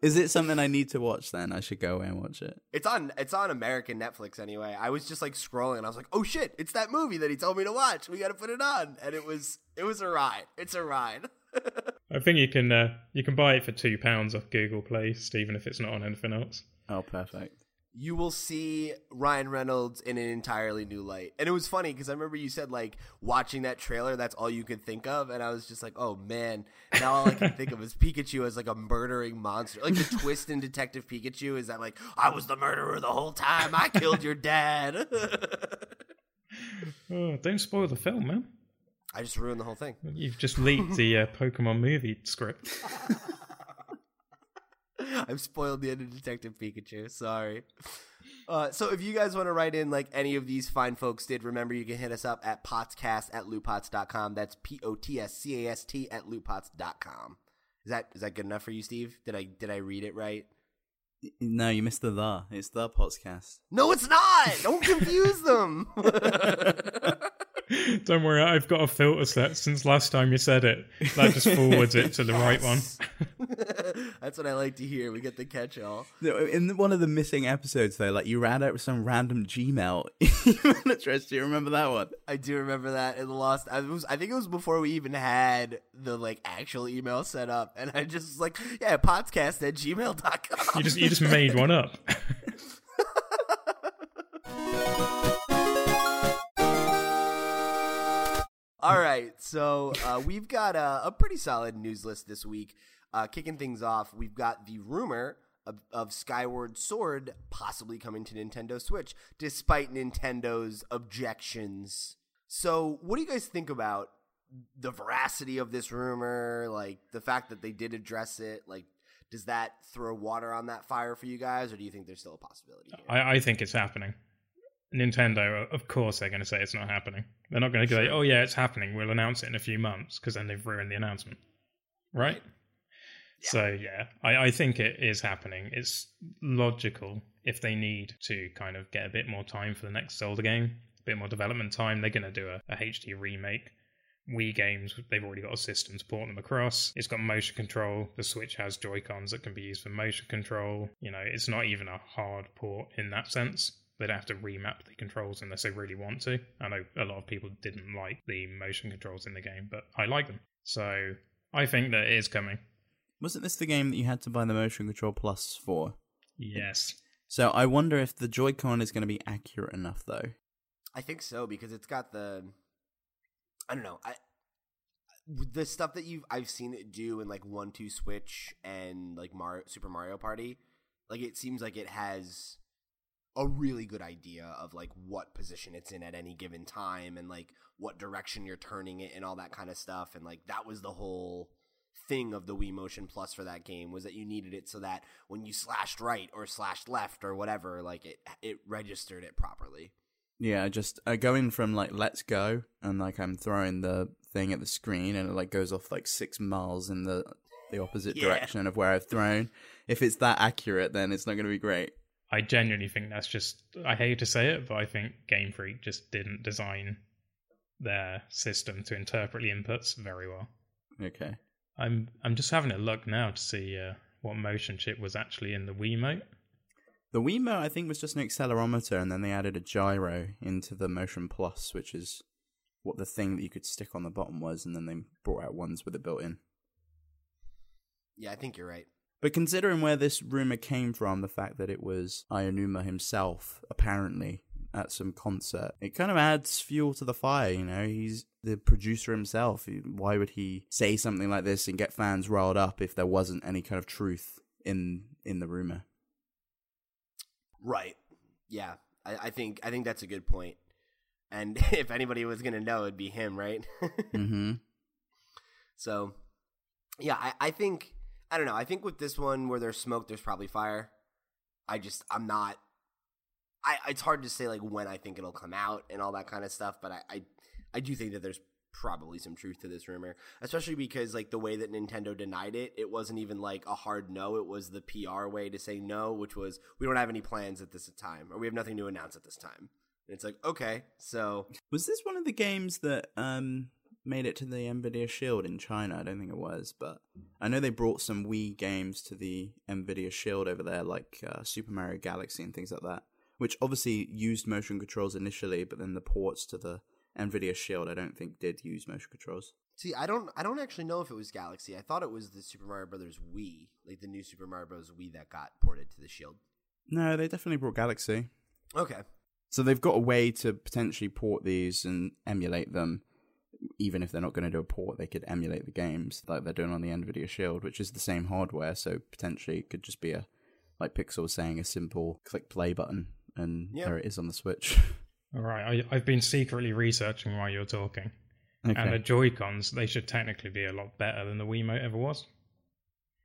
S2: Is it something I need to watch then? I should go away and watch it.
S1: It's on it's on American Netflix anyway. I was just like scrolling and I was like, "Oh shit, it's that movie that he told me to watch. We got to put it on." And it was it was a ride. It's a ride.
S3: I think you can uh, you can buy it for two pounds off Google Play, even if it's not on anything else.
S2: Oh, perfect.
S1: You will see Ryan Reynolds in an entirely new light. And it was funny because I remember you said like watching that trailer, that's all you could think of, and I was just like, oh man, now all I can think of is Pikachu as like a murdering monster. Like the twist in Detective Pikachu is that like I was the murderer the whole time. I killed your dad.
S3: Oh, don't spoil the film, man.
S1: I just ruined the whole thing.
S3: You've just leaked the uh, Pokemon movie script.
S1: I've spoiled the end of Detective Pikachu. Sorry. Uh, so if you guys want to write in like any of these fine folks did, remember you can hit us up at potscast at lootpots.com. That's P O T S C A S T at lootpots.com. Is that is that good enough for you, Steve? Did I did I read it right?
S2: No, you missed the the. It's the podcast.
S1: No, it's not. Don't confuse them.
S3: Don't worry, I've got a filter set since last time you said it. That just forwards it to the right one.
S1: That's what I like to hear. We get the catch-all.
S2: No, In one of the missing episodes, though, like you ran out with some random Gmail email address. Do you remember that one?
S1: I do remember that in the lost. I was. I think it was before we even had the like actual email set up, and I just was like, yeah, podcast at gmail.com.
S3: You just you just made one up.
S1: All right, so uh, we've got a, a pretty solid news list this week. Uh, kicking things off, we've got the rumor of, of Skyward Sword possibly coming to Nintendo Switch, despite Nintendo's objections. So, what do you guys think about the veracity of this rumor? Like the fact that they did address it. Like, does that throw water on that fire for you guys, or do you think there's still a possibility?
S3: I, I think it's happening. Nintendo, of course, they're going to say it's not happening. They're not going to go, "Oh yeah, it's happening. We'll announce it in a few months," because then they've ruined the announcement, right? So yeah, I, I think it is happening. It's logical if they need to kind of get a bit more time for the next Zelda game, a bit more development time. They're going to do a, a HD remake. Wii games, they've already got a system to port them across. It's got motion control. The Switch has Joy Cons that can be used for motion control. You know, it's not even a hard port in that sense. They'd have to remap the controls unless they really want to. I know a lot of people didn't like the motion controls in the game, but I like them. So I think that it is coming.
S2: Wasn't this the game that you had to buy the Motion Control Plus for?
S3: Yes.
S2: So I wonder if the Joy-Con is going to be accurate enough, though.
S1: I think so because it's got the I don't know. I the stuff that you've I've seen it do in like one two switch and like Mario Super Mario Party, like it seems like it has a really good idea of like what position it's in at any given time and like what direction you're turning it and all that kind of stuff and like that was the whole thing of the Wii Motion Plus for that game was that you needed it so that when you slashed right or slashed left or whatever like it it registered it properly.
S2: Yeah, just uh, going from like let's go and like I'm throwing the thing at the screen and it like goes off like 6 miles in the the opposite
S1: Yeah.
S2: direction of where I've thrown. If it's that accurate then it's not going to be great.
S3: I genuinely think that's just. I hate to say it, but I think Game Freak just didn't design their system to interpret the inputs very well.
S2: Okay.
S3: I'm I'm just having a look now to see uh, what motion chip was actually in the Wiimote.
S2: The Wiimote, I think, was just an accelerometer, and then they added a gyro into the Motion Plus, which is what the thing that you could stick on the bottom was, and then they brought out ones with it built in.
S1: Yeah, I think you're right.
S2: But considering where this rumor came from, the fact that it was Aonuma himself, apparently, at some concert, it kind of adds fuel to the fire, you know? He's the producer himself. Why would he say something like this and get fans riled up if there wasn't any kind of truth in in the rumor?
S1: Right. Yeah. I, I think I think that's a good point. And if anybody was gonna know, it'd be him, right?
S2: Mm-hmm.
S1: So, yeah, I, I think I don't know. I think with this one, where there's smoke, there's probably fire. I just I'm not. I it's hard to say like when I think it'll come out and all that kind of stuff, but I I, I do think that there's probably some truth to this rumor, especially because like the way that Nintendo denied it, it wasn't even like a hard no. It was the PR way to say no, which was we don't have any plans at this time, or we have nothing to announce at this time. And it's like okay, so
S2: Was this one of the games that um made it to the Nvidia Shield in China? I don't think it was, but I know they brought some Wii games to the Nvidia Shield over there, like uh, Super Mario Galaxy and things like that, which obviously used motion controls initially, but then the ports to the Nvidia Shield I don't think did use motion controls.
S1: See, I don't, I don't actually know if it was Galaxy. I thought it was the Super Mario Brothers Wii, like the new Super Mario Bros. Wii that got ported to the Shield.
S2: No, they definitely brought Galaxy.
S1: Okay,
S2: So they've got a way to potentially port these and emulate them. Even if they're not going to do a port, they could emulate the games like they're doing on the Nvidia Shield, which is the same hardware. So potentially it could just be a, like Pixel was saying, a simple click play button, and
S1: Yeah.
S2: there it is on the Switch.
S3: All right, I, I've been secretly researching while you're talking, and the
S2: okay.
S3: Joy Cons they should technically be a lot better than the Wiimote ever was.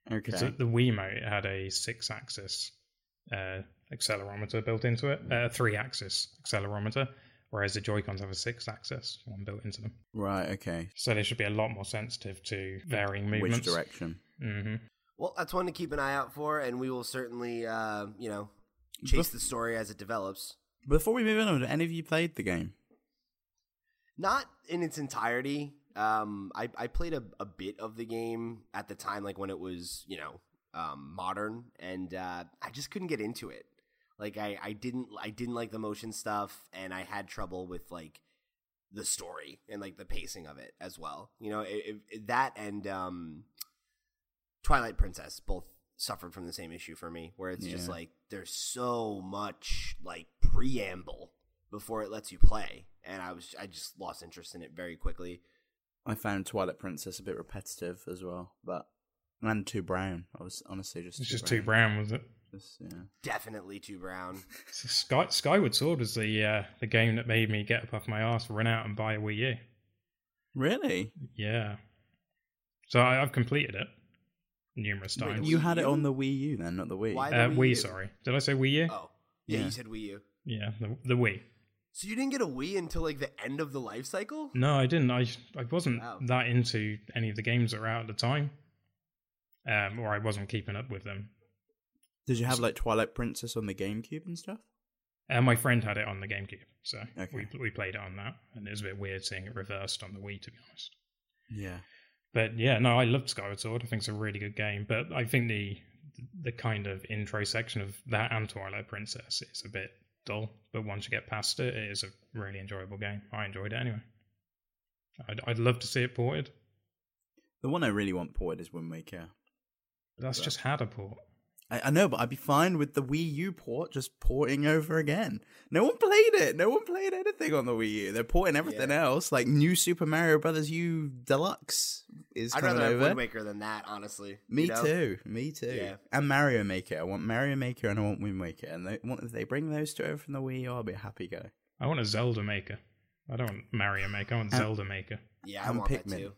S3: Because
S2: Okay.
S3: the Wiimote had a six-axis uh, accelerometer built into it, uh, three-axis accelerometer, whereas the Joy Cons have a six-axis one built into them.
S2: Right. Okay.
S3: So they should be a lot more sensitive to varying movements.
S2: Which
S3: movements.
S2: direction?
S3: hmm
S1: well, that's one to keep an eye out for, and we will certainly, uh, you know, chase
S2: Bef-
S1: the story as it develops.
S2: Before we move on, have any of you played the game?
S1: Not in its entirety. Um, I, I played a, a bit of the game at the time, like when it was, you know, um, modern, and uh, I just couldn't get into it. Like I, I didn't I didn't like the motion stuff, and I had trouble with like the story and like the pacing of it as well. You know, it, it, that and um, Twilight Princess both suffered from the same issue for me, where it's just like there's so much like preamble before it lets you play, and I was I just lost interest in it very quickly.
S2: I found Twilight Princess a bit repetitive as well, but and too brown. I was honestly just
S3: It's just too brown, was it?
S2: Just, yeah.
S1: Definitely too brown.
S3: So Sky, Skyward Sword was the uh, the game that made me get up off my ass, run out and buy a Wii U.
S2: Really?
S3: Yeah. So I, I've completed it numerous
S1: Wait,
S3: times.
S2: You had it on the Wii U then, not the Wii.
S1: Why the
S3: uh,
S1: Wii
S3: Wii, sorry. Did I say Wii U?
S1: Oh, yeah,
S2: Yeah.
S1: you said Wii U.
S3: Yeah, the, the Wii.
S1: So you didn't get a Wii until like the end of the life cycle?
S3: No, I didn't. I I wasn't
S1: Wow.
S3: that into any of the games that were out at the time, um, or I wasn't keeping up with them.
S2: Did you have like Twilight Princess on the GameCube and stuff?
S3: Uh, my friend had it on the GameCube, so
S2: Okay.
S3: we we played it on that, and it was a bit weird seeing it reversed on the Wii, to be honest.
S2: Yeah.
S3: But yeah, no, I loved Skyward Sword. I think it's a really good game. But I think the the kind of intro section of that and Twilight Princess is a bit dull. But once you get past it, it is a really enjoyable game. I enjoyed it anyway. I'd, I'd love to see it ported.
S2: The one I really want ported is Wind Waker.
S3: But that's just had a port.
S2: I, I know, but I'd be fine with the Wii U port just porting over again. No one played it. No one played anything on the Wii U. They're porting everything
S1: Yeah.
S2: else, like New Super Mario Brothers U Deluxe is
S1: I'd
S2: coming
S1: rather have
S2: over.
S1: Wind Waker than that, honestly.
S2: Me
S1: you know?
S2: too. Me too.
S1: Yeah.
S2: And Mario Maker. I want Mario Maker and I want Wind Waker. And they, want- if they bring those two over from the Wii, I'll be a happy guy.
S3: I want a Zelda maker. I don't want Mario maker. I want
S2: Uh,
S3: Zelda maker.
S1: Yeah, I
S2: And
S1: want that too.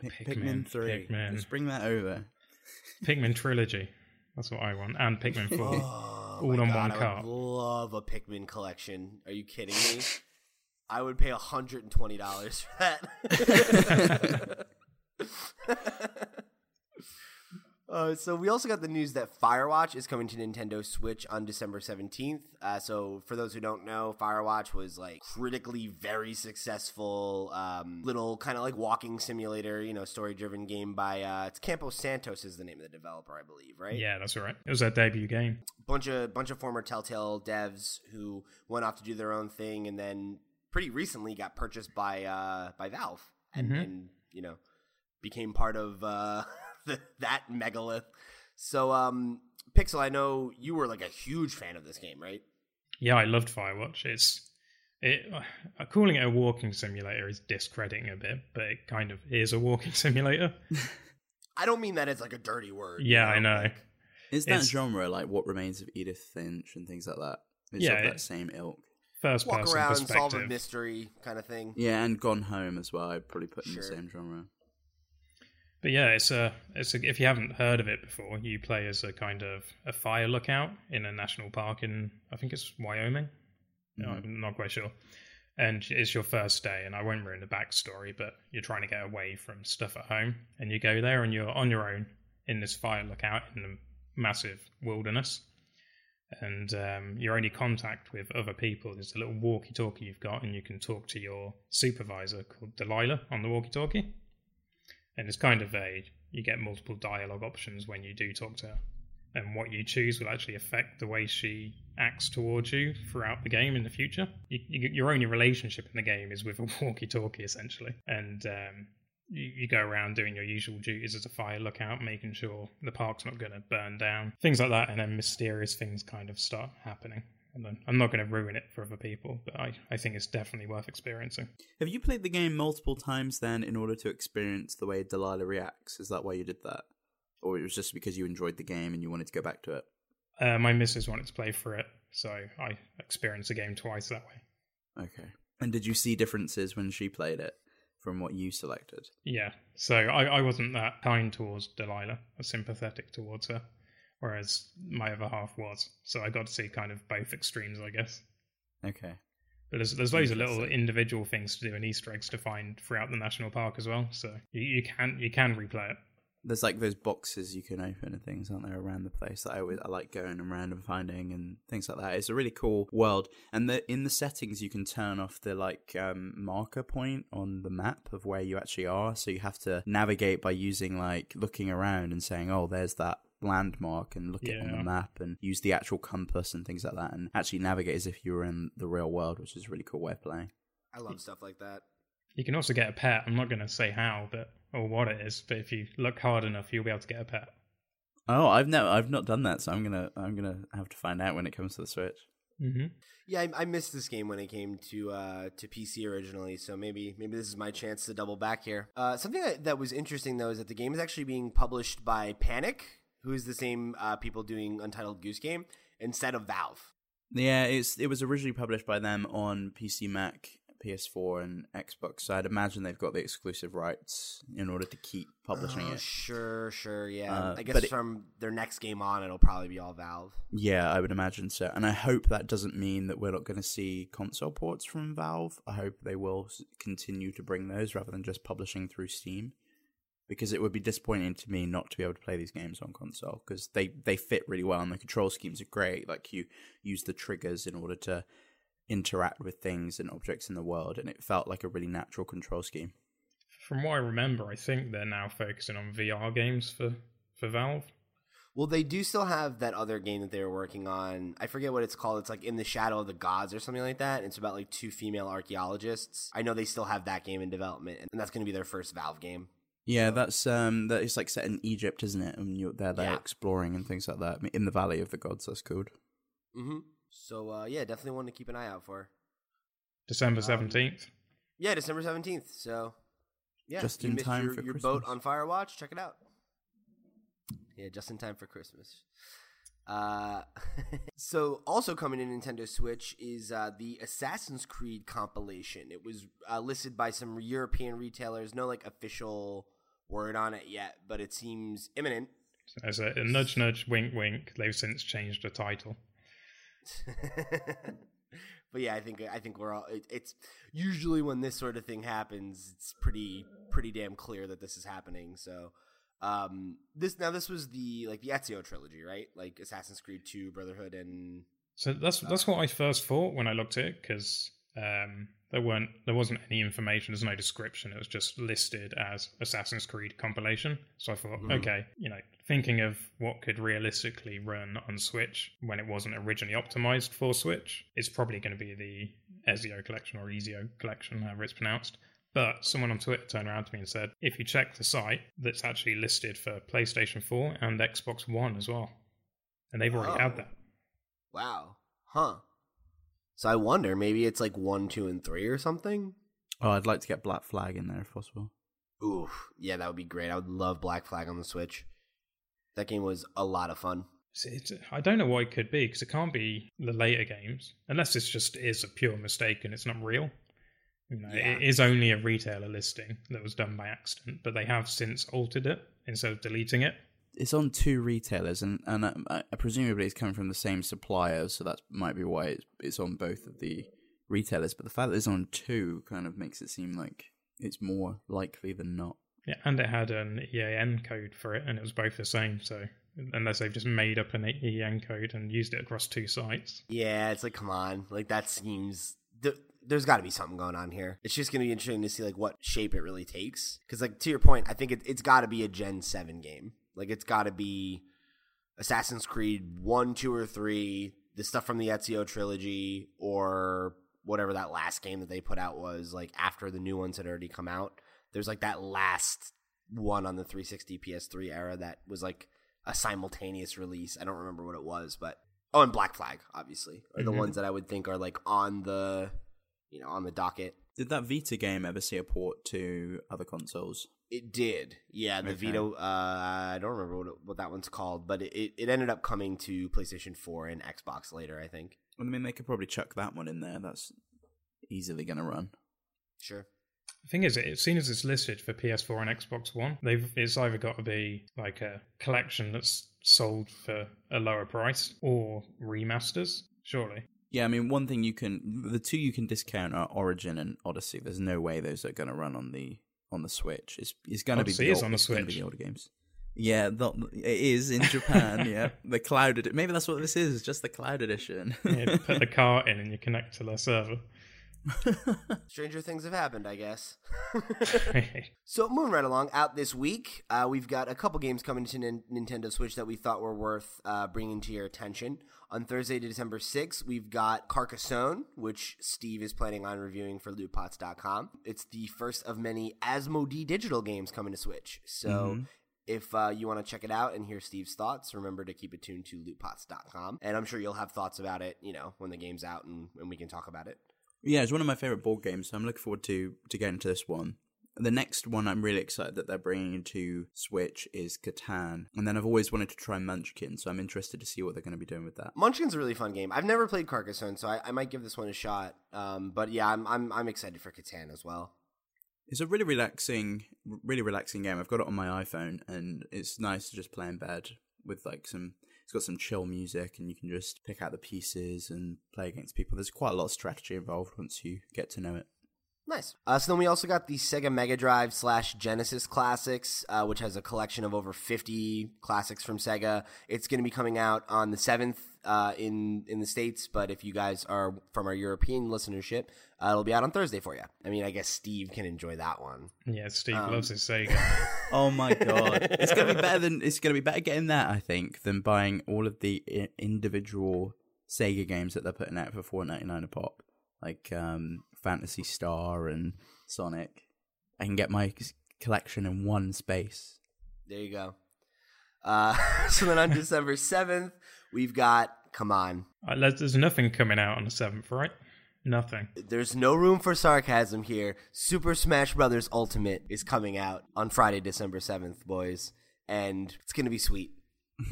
S2: Pi-
S3: Pikmin,
S2: Pikmin, three.
S3: Pikmin.
S2: Let's bring that over.
S3: Pikmin trilogy. That's what I want. And Pikmin four.
S1: Oh,
S3: All on
S1: God,
S3: one
S1: I
S3: cart.
S1: would love a Pikmin collection. Are you kidding me? I would pay hundred and twenty dollars for that. Uh, so we also got the news that Firewatch is coming to Nintendo Switch on December 17th. Uh, so for those who don't know, Firewatch was like critically very successful um, little kind of like walking simulator, you know, story driven game by uh, it's Campo Santos is the name of the developer, I believe, right?
S3: Yeah, that's right. It was their debut game.
S1: bunch of bunch of former Telltale devs who went off to do their own thing, and then pretty recently got purchased by uh, by Valve, and,
S3: Mhm.
S1: and you know became part of uh, the, that megalith. So, um, Pixel, I know you were like a huge fan of this game, right?
S3: Yeah, I loved Firewatch. It's it uh, calling it a walking simulator is discrediting a bit, but it kind of is a walking simulator.
S1: I don't mean that as like a dirty word.
S3: Yeah, I know.
S1: Like,
S2: Is that
S3: It's-
S2: genre like What Remains of Edith Finch and things like that? It's
S3: Yeah,
S2: of that
S3: it-
S2: same ilk.
S3: First
S1: walk
S3: person
S1: around, solve a mystery kind of thing.
S2: Yeah, and Gone Home as well. I'd probably put in the same genre.
S3: But yeah, it's a it's a, if you haven't heard of it before, you play as a kind of a fire lookout in a national park in I think it's Wyoming. No,
S2: Mhm.
S3: I'm not quite sure. And it's your first day, and I won't ruin the backstory, but you're trying to get away from stuff at home, and you go there, and you're on your own in this fire lookout in the massive wilderness, and um, your only contact with other people is a little walkie-talkie you've got, and you can talk to your supervisor called Delilah on the walkie-talkie and it's kind of a you get multiple dialogue options when you do talk to her. And what you choose will actually affect the way she acts towards you throughout the game in the future. You, you, your only relationship in the game is with a walkie-talkie essentially. And um, you, you go around doing your usual duties as a fire lookout making sure the park's not going to burn down things like that and then mysterious things kind of start happening and I'm- I'm not going to ruin it for other people, but I, I think it's definitely worth experiencing.
S2: Have you played the game multiple times then in order to experience the way Delilah reacts? Is that why you did that? Or it was just because you enjoyed the game and you wanted to go back to it?
S3: Uh, my missus wanted to play for it, so I experienced the game twice that way.
S2: Okay. And did you see differences when she played it from what you selected?
S3: Yeah, so I, I wasn't that kind towards Delilah, or sympathetic towards her, whereas my other half was. So I got to see kind of both extremes, I guess.
S2: Okay.
S3: But there's there's loads of little individual things to do and Easter eggs to find throughout the national park as well. So you, you can you can replay it.
S2: There's like those boxes you can open and things, aren't there, around the place that I always I like going and random finding and things like that. It's a really cool world. And the in the settings you can turn off the like um, marker point on the map of where you actually are. So you have to navigate by using like looking around and saying, Oh, there's that landmark and look it on the map and use the actual compass and things like that and actually navigate as if you were in the real world, which is a really cool way of playing.
S1: I love stuff like that.
S3: You can also get a pet. I'm not going to say how, but or what it is, but if you look hard enough, you'll be able to get a pet.
S2: Oh, I've never I've not done that, so I'm gonna I'm gonna have to find out when it comes to the Switch.
S3: Mm-hmm.
S1: Yeah, I, I missed this game when it came to uh, to PC originally, so maybe maybe this is my chance to double back here. Uh, something that, that was interesting though is that the game is actually being published by Panic, who is the same uh, people doing Untitled Goose Game, instead of Valve.
S2: Yeah, it's it was originally published by them on PC, Mac, PS4, and Xbox. So I'd imagine they've got the exclusive rights in order to keep publishing
S1: Oh,
S2: it.
S1: Sure, sure, yeah.
S2: Uh,
S1: I guess
S2: it-
S1: from their next game on, it'll probably be all Valve.
S2: Yeah, I would imagine so. And I hope that doesn't mean that we're not going to see console ports from Valve. I hope they will continue to bring those rather than just publishing through Steam. Because it would be disappointing to me not to be able to play these games on console because they, they fit really well and the control schemes are great. Like you use the triggers in order to interact with things and objects in the world, and it felt like a really natural control scheme.
S3: From what I remember, I think they're now focusing on VR games for for Valve.
S1: Well, they do still have that other game that they were working on. I forget what it's called. It's like In the Shadow of the Gods or something like that. It's about like two female archaeologists. I know they still have that game in development, and that's going to be their first Valve game.
S2: Yeah, that's um, that is like set in Egypt, isn't it? And you're there, there
S1: Yeah.
S2: exploring and things like that in the Valley of the Gods. That's called.
S1: Mm-hmm. So uh, yeah, definitely one to keep an eye out for.
S3: December
S1: Um,
S3: seventeenth.
S1: Yeah, December seventeenth. So Yeah,
S2: Just
S1: you
S2: in
S1: missed
S2: time
S1: your,
S2: for
S1: your boat
S2: Christmas.
S1: on Firewatch. Check it out. Yeah, just in time for Christmas. Uh, so also coming to Nintendo Switch is uh, the Assassin's Creed compilation. It was uh, listed by some European retailers. No like official word on it yet, but it seems imminent.
S3: As a, a nudge, nudge, wink, wink. They've since changed the title.
S1: but yeah, I think I think we're all. It, it's usually when this sort of thing happens, it's pretty pretty damn clear that this is happening. So um this now this was the like the Ezio trilogy, right? Like Assassin's Creed 2, Brotherhood and
S3: So that's that's what I first thought when I looked at it because um, there weren't there wasn't any information. There's no description. It was just listed as Assassin's Creed compilation. So I thought,
S1: Mhm.
S3: okay, you know, thinking of what could realistically run on Switch when it wasn't originally optimized for Switch, it's probably going to be the Ezio collection or Ezio collection, however it's pronounced. But someone on Twitter turned around to me and said, if you check the site, that's actually listed for PlayStation 4 and Xbox One as well. And they've already
S1: Oh.
S3: had that.
S1: wow. Huh. So I wonder maybe it's like 1, 2 and 3 or something.
S2: Oh, I'd like to get Black Flag in there if possible.
S1: Ooh, yeah, that would be great. I would love Black Flag on the Switch. That game was a lot of fun.
S3: It's, it's, I don't know why it could be because it can't be the later games unless it's just is a pure mistake and it's not real. You know,
S1: Yeah.
S3: It is only a retailer listing that was done by accident, but they have since altered it instead of deleting it.
S2: It's on two retailers, and and I, I, presumably it's coming from the same supplier, so that might be why it's, it's on both of the retailers. But the fact that it's on two kind of makes it seem like it's more likely than not.
S3: Yeah, and it had an EAN code for it, and it was both the same. So unless they've just made up an EAN code and used it across two sites,
S1: Yeah, it's like come on, like that seems th- there's got to be something going on here. It's just gonna be interesting to see like what shape it really takes. Because like to your point, I think it, it's got to be a Gen Seven game. Like it's got to be Assassin's Creed one, two, or three. The stuff from the Ezio trilogy, or whatever that last game that they put out was like after the new ones had already come out. There's like that last one on the 360 PS3 era that was like a simultaneous release. I don't remember what it was, but oh, and Black Flag obviously are the
S3: Mhm.
S1: ones that I would think are like on the you know on the docket.
S2: Did that Vita game ever see a port to other consoles?
S1: It did, yeah. The
S2: Okay.
S1: Vita, uh, I don't remember what, it, what that one's called, but it, it, it ended up coming to PlayStation 4 and Xbox later, I think.
S2: I mean, they could probably chuck that one in there. That's easily going to run.
S1: Sure.
S3: The thing is, it seeing as it's listed for PS4 and Xbox One, they've it's either got to be like a collection that's sold for a lower price or remasters. Surely,
S2: Yeah, I mean, one thing you can, the two you can discount are Origin and Odyssey. There's no way those are going to run on the on the Switch. It's it's going to
S3: oh,
S2: be
S3: is
S2: old,
S3: on the
S2: it's be
S3: Switch.
S2: older games. Yeah, the, it is in Japan. yeah, the cloud. Edi- Maybe that's what this is. Just the cloud edition.
S3: you put the cart in and you connect to their server.
S1: Stranger things have happened, I guess. so, moving right along, out this week, uh, we've got a couple games coming to Nin- Nintendo Switch that we thought were worth uh, bringing to your attention. On Thursday, December 6th, we've got Carcassonne, which Steve is planning on reviewing for lootpots.com. It's the first of many Asmodee digital games coming to Switch. So,
S2: Mhm.
S1: if uh, you want to check it out and hear Steve's thoughts, remember to keep it tuned to lootpots.com. And I'm sure you'll have thoughts about it, you know, when the game's out and, and we can talk about it.
S2: Yeah, it's one of my favorite board games, so I'm looking forward to to getting to this one. The next one I'm really excited that they're bringing into Switch is Catan, and then I've always wanted to try Munchkin, so I'm interested to see what they're going to be doing with that.
S1: Munchkin's a really fun game. I've never played Carcassonne, so I, I might give this one a shot. Um, but yeah, I'm I'm I'm excited for Catan as well.
S2: It's a really relaxing, really relaxing game. I've got it on my iPhone, and it's nice to just play in bed with like some. It's got some chill music, and you can just pick out the pieces and play against people. There's quite a lot of strategy involved once you get to know it.
S1: Nice. Uh, so then we also got the Sega Mega Drive slash Genesis classics, uh, which has a collection of over 50 classics from Sega. It's going to be coming out on the 7th uh, in in the states, but if you guys are from our European listenership, uh, it'll be out on Thursday for you. I mean, I guess Steve can enjoy that one.
S3: yeah, Steve
S1: Um,
S3: loves his Sega.
S2: Oh my god, it's gonna be better than it's gonna be better getting that I think than buying all of the I- individual Sega games that they're putting out for four ninety nine a pop, like um, Phantasy Star and Sonic. I can get my collection in one space.
S1: There you go. Uh, so then on December 7th, we've got, come on,
S3: Uh, there's, there's nothing coming out on the seventh, right? Nothing.
S1: There's no room for sarcasm here. Super Smash Brothers Ultimate is coming out on Friday, December 7th, boys, and it's going to be sweet.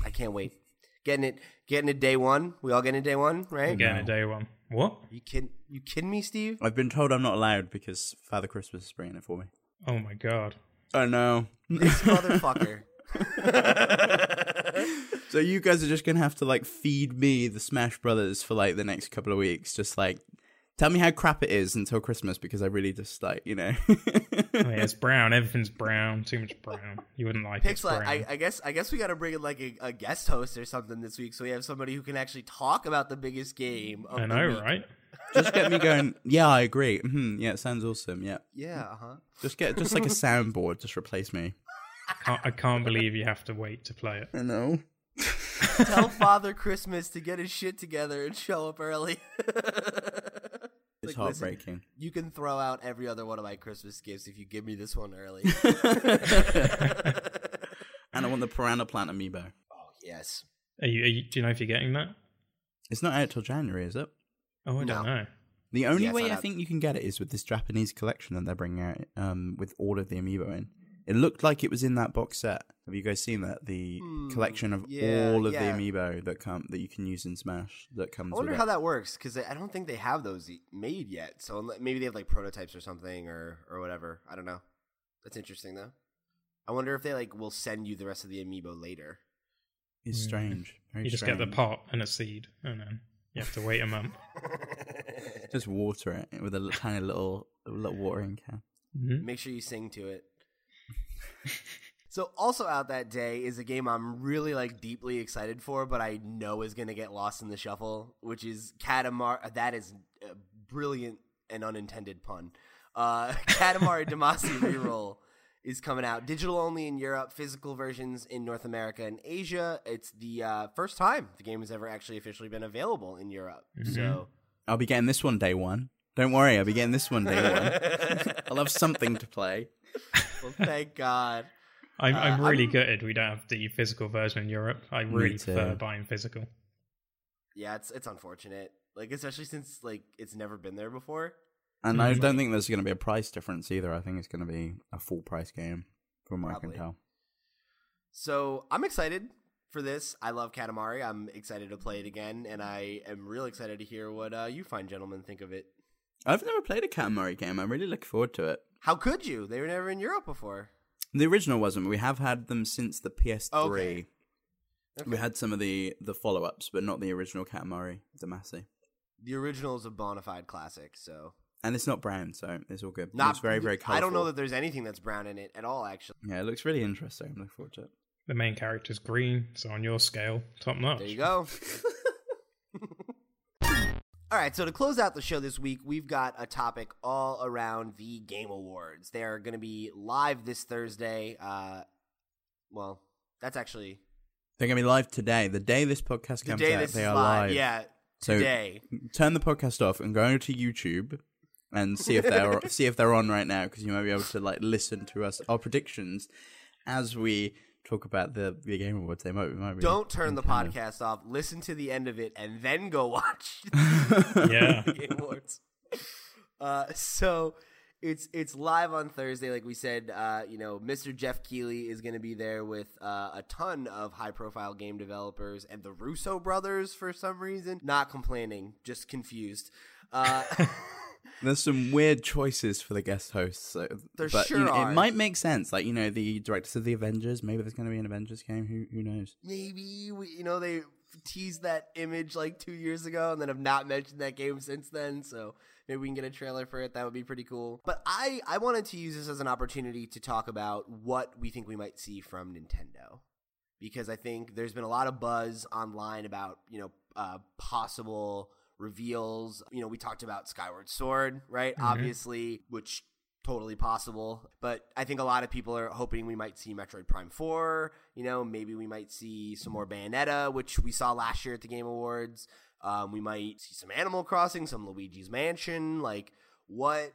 S1: I can't wait. Getting it getting it day 1. We all getting it day 1, right?
S3: Again, it day one. What?
S1: You kidding you kidding me, Steve?
S2: I've been told I'm not allowed because Father Christmas is bringing it for me.
S3: Oh my god.
S2: Oh no.
S1: This motherfucker.
S2: so you guys are just gonna have to like feed me the Smash Brothers for like the next couple of weeks. Just like tell me how crap it is until Christmas because I really just like you know.
S3: Oh, yeah, it's brown. Everything's brown. Too much brown. You wouldn't like it.
S1: Pixel,
S3: brown.
S1: I, I guess I guess we got to bring in like a, a guest host or something this week, so we have somebody who can actually talk about the biggest game. Of
S3: I
S1: the
S3: know,
S1: week.
S3: right?
S2: just get me going. Yeah, I agree. hmm yeah, it sounds awesome. Yeah,
S1: Yeah, uh huh.
S2: just get just like a soundboard. Just replace me.
S3: Can't, I can't believe you have to wait to play it.
S2: I know.
S1: Tell Father Christmas to get his shit together and show up early.
S2: It's
S1: Like, listen,
S2: heartbreaking.
S1: you can throw out every other one of my Christmas gifts if you give me this one early.
S2: And I want the Piranha Plant amiibo.
S1: oh yes.
S3: Are you, are you, do you know if you're getting that?
S2: It's not out till January, is it?
S3: Oh, I
S1: No.
S3: don't know.
S2: The only
S1: Yeah,
S2: way
S1: not
S2: I think you can get it is with this Japanese collection that they're bringing out um, with all of the amiibo in. It looked like it was in that box set. Have you guys seen that? The
S1: Hmm,
S2: collection of
S1: yeah,
S2: all of
S1: yeah.
S2: the amiibo that come that you can use in Smash that comes
S1: I wonder
S2: with
S1: how
S2: it.
S1: that works because I don't think they have those made yet. So maybe they have like prototypes or something or or whatever. I don't know. That's interesting though. I wonder if they like will send you the rest of the amiibo later.
S2: It's
S3: Mm.
S2: strange. Very
S3: You just get the pot and a seed, and then you have to wait a month.
S2: Just water it with a tiny little little watering can.
S3: Mhm.
S1: Make sure you sing to it. So also out that day is a game I'm really like deeply excited for, but I know is going to get lost in the shuffle, which is Katamari. That is a brilliant and unintended pun. Uh, Katamari Damacy Reroll is coming out digital only in Europe, physical versions in North America and Asia. It's the uh, first time the game has ever actually officially been available in Europe. So
S2: I'll be getting this one day one. Don't worry, I'll be getting this one day one. I'll have something to play.
S1: Well, thank God.
S3: I'm,
S1: Uh,
S3: I'm really
S1: I'm-
S3: gutted we don't have the physical version in Europe. I really prefer buying physical.
S1: Yeah, it's it's unfortunate. Like especially since like it's never been there before.
S2: And I
S3: Mhm.
S2: don't think there's going to be a price difference either. I think it's going to be a full price game, from what I
S1: Probably.
S2: can tell.
S1: So I'm excited for this. I love Katamari. I'm excited to play it again, and I am real excited to hear what uh, you fine gentlemen think of it.
S2: I've never played a Katamari game. I'm really looking forward to it.
S1: How could you? They were never in Europe before.
S2: The original wasn't. We have had them since the PS3.
S1: Okay.
S2: We had some of the the follow ups, but not the original Katamari Damacy.
S1: The original is a bona fide classic, so
S2: And it's not brown, so it's all good.
S1: not
S2: it's very very colorful.
S1: I don't know that there's anything that's brown in it at all. Actually,
S2: Yeah, it looks really interesting. I'm looking forward to it.
S3: The main character's green, so on your scale, top notch.
S1: there you go. All right, so to close out the show this week, we've got a topic all around the Game Awards. They are going to be live this Thursday. Uh, well, that's actually
S2: They're gonna be live today. The day this podcast
S1: the
S2: comes
S1: day
S2: out,
S1: this
S2: they
S1: is
S2: are
S1: live.
S2: live.
S1: Yeah,
S2: So
S1: today.
S2: turn the podcast off and go to YouTube and see if they're see if they're on right now because you might be able to like listen to us our predictions as we talk about the the game awards. They might, might
S1: Don't turn the
S2: kind of-
S1: podcast off. Listen to the end of it and then go watch
S3: Yeah.
S1: Game Awards. Uh, so it's it's live on Thursday, like we said. Uh, you know, Mr. Geoff Keighley is going to be there with uh, a ton of high profile game developers and the Russo brothers for some reason. Not complaining, just confused. Uh,
S2: There's some weird choices for the guest hosts, so,
S1: There
S2: but
S1: sure
S2: you know,
S1: are.
S2: it might make sense. Like you know, the directors of the Avengers. Maybe there's going to be an Avengers game. Who who knows?
S1: maybe we, you know they teased that image like two years ago and then have not mentioned that game since then so maybe we can get a trailer for it that would be pretty cool but i i wanted to use this as an opportunity to talk about what we think we might see from nintendo because i think there's been a lot of buzz online about you know uh, possible reveals you know we talked about skyward sword right
S3: Mhm.
S1: obviously which totally possible. But I think a lot of people are hoping we might see Metroid Prime 4. You know, maybe we might see some more Bayonetta, which we saw last year at the Game Awards. Um, we might see some Animal Crossing, some Luigi's Mansion. Like, what?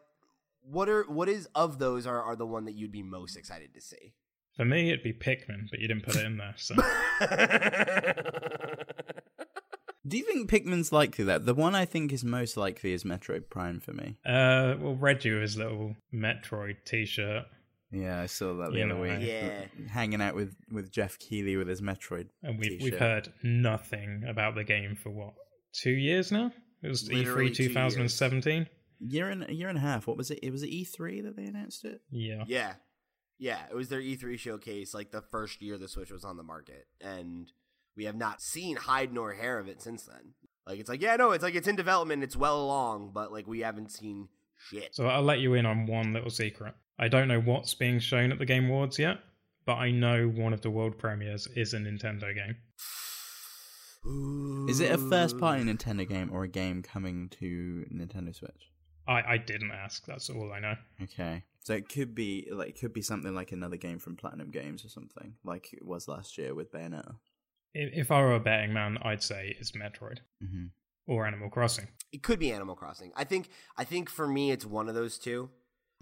S1: What are what is of those are, are the one that you'd be most excited to see?
S3: For me, it'd be Pikmin, but you didn't put it in there. So
S2: Do you think Pikmin's likely that? The one I think is most likely is Metroid Prime for me.
S3: Uh, well, Reggie with his little Metroid T-shirt,
S2: Yeah, I saw that the
S3: You
S2: other
S3: know,
S2: week.
S1: Yeah.
S2: Hanging out with, with Geoff Keighley with his Metroid.
S3: and we've
S2: T-shirt.
S3: we've heard nothing about the game for what two years now. It was
S1: Literally
S3: E3 2017.
S2: Year and a year and a half. What was it? It was E3 that they announced it.
S3: Yeah.
S1: Yeah. Yeah, it was their E3 showcase, like the first year the Switch was on the market. And we have not seen hide nor hair of it since then. Like, it's like, yeah, no, it's like it's in development, it's well along, but like we haven't seen shit.
S3: So I'll let you in on one little secret. I don't know what's being shown at the Game Awards yet, but I know one of the world premieres is a Nintendo game.
S2: Is it a first party Nintendo game or a game coming to Nintendo Switch?
S3: I, I didn't ask. That's all I know.
S2: Okay. So it could be like it could be something like another game from Platinum Games or something, like it was last year with Bayonetta.
S3: If, if I were a betting man, I'd say it's Metroid
S2: Mm-hmm.
S3: or Animal Crossing.
S1: It could be Animal Crossing. I think I think for me it's one of those two.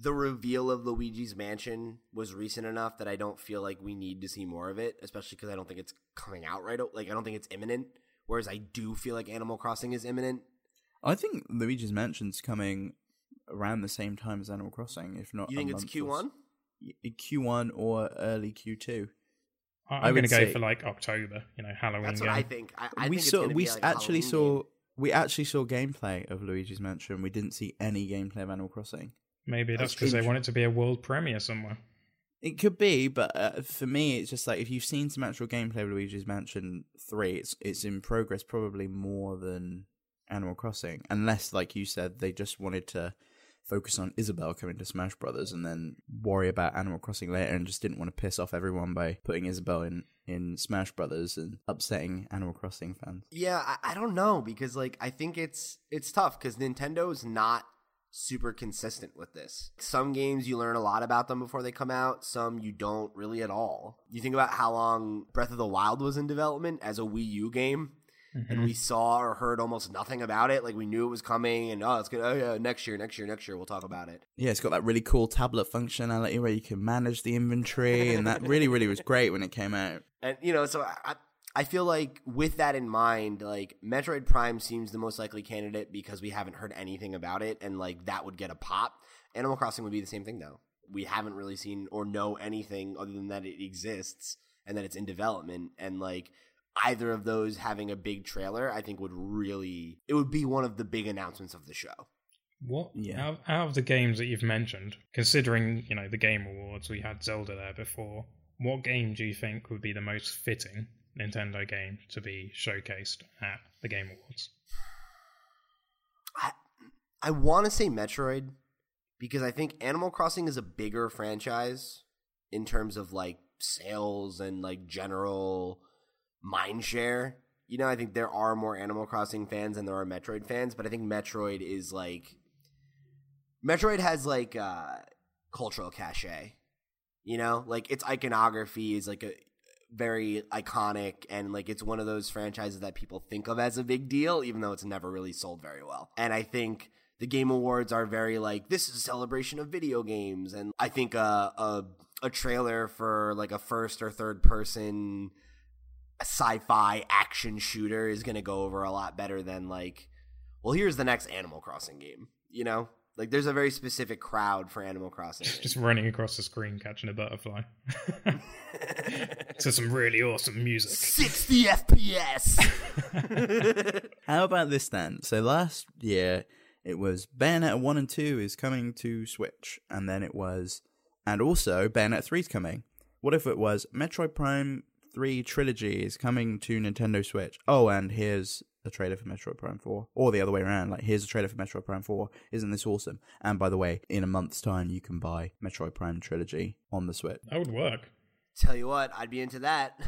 S1: The reveal of Luigi's Mansion was recent enough that I don't feel like we need to see more of it, especially because I don't think it's coming out right. o- Like I don't think it's imminent. Whereas I do feel like Animal Crossing is imminent.
S2: I think Luigi's Mansion's coming around the same time as Animal Crossing, if not.
S1: You
S2: a
S1: think it's Q one?
S2: s- Q1 or early Q2.
S3: I,
S2: I
S3: I'm going to go
S2: say-
S3: for like October, you know, Halloween
S1: That's
S3: game.
S1: what I think. I, I
S2: we
S1: think
S2: saw
S1: gonna
S2: we
S1: be like
S2: actually
S1: Halloween
S2: saw
S1: game.
S2: we actually saw gameplay of Luigi's Mansion. We didn't see any gameplay of Animal Crossing.
S3: Maybe that's
S1: That's
S3: because they
S1: true.
S3: want it to be a world premiere somewhere.
S2: It could be, but uh, for me, it's just like if you've seen some actual gameplay of Luigi's Mansion Three, it's it's in progress probably more than Animal Crossing, unless, like you said, they just wanted to focus on Isabelle coming to Smash Brothers and then worry about Animal Crossing later, and just didn't want to piss off everyone by putting Isabelle in in Smash Brothers and upsetting Animal Crossing fans.
S1: Yeah, I, I don't know because like I think it's it's tough because Nintendo's not super consistent with this. Some games you learn a lot about them before they come out, some you don't really at all. You think about how long Breath of the Wild was in development as a Wii U game, Mm-hmm. and we saw or heard almost nothing about it. Like we knew it was coming, and oh, it's gonna oh yeah, next year, next year, next year we'll talk about it.
S2: Yeah, it's got that really cool tablet functionality where you can manage the inventory, and that really, really was great when it came out.
S1: And you know, so I I feel like with that in mind, like Metroid Prime seems the most likely candidate because we haven't heard anything about it, and like that would get a pop. Animal Crossing would be the same thing though. We haven't really seen or know anything other than that it exists and that it's in development, and like either of those having a big trailer, I think would really it would be one of the big announcements of the show.
S3: What
S2: Yeah.
S3: out, out of the games that you've mentioned, considering you know the Game Awards, we had Zelda there before. What game do you think would be the most fitting Nintendo game to be showcased at the Game Awards?
S1: I, I want to say Metroid because I think Animal Crossing is a bigger franchise in terms of like sales and like general mind share. You know, I think there are more Animal Crossing fans than there are Metroid fans, but I think Metroid is like Metroid has like uh cultural cachet. You know, like its iconography is like a very iconic and like it's one of those franchises that people think of as a big deal even though it's never really sold very well. And I think the game awards are very like this is a celebration of video games and I think a a, a trailer for like a first or third person sci-fi action shooter is going to go over a lot better than like well here's the next Animal Crossing game, you know? Like there's a very specific crowd for Animal Crossing.
S3: Just running across the screen catching a butterfly. to some really awesome music.
S1: 60 FPS.
S2: How about this then? So last year it was Bayonetta 1 and 2 is coming to Switch, and then it was, and also Bayonetta 3 is coming. What if it was Metroid Prime 3 Trilogy is coming to Nintendo Switch? Oh, and here's a trailer for Metroid Prime 4. Or the other way around, like here's a trailer for Metroid Prime 4. Isn't this awesome? And by the way, in a month's time, you can buy Metroid Prime Trilogy on the Switch.
S3: That would work.
S1: Tell you what, I'd be into that.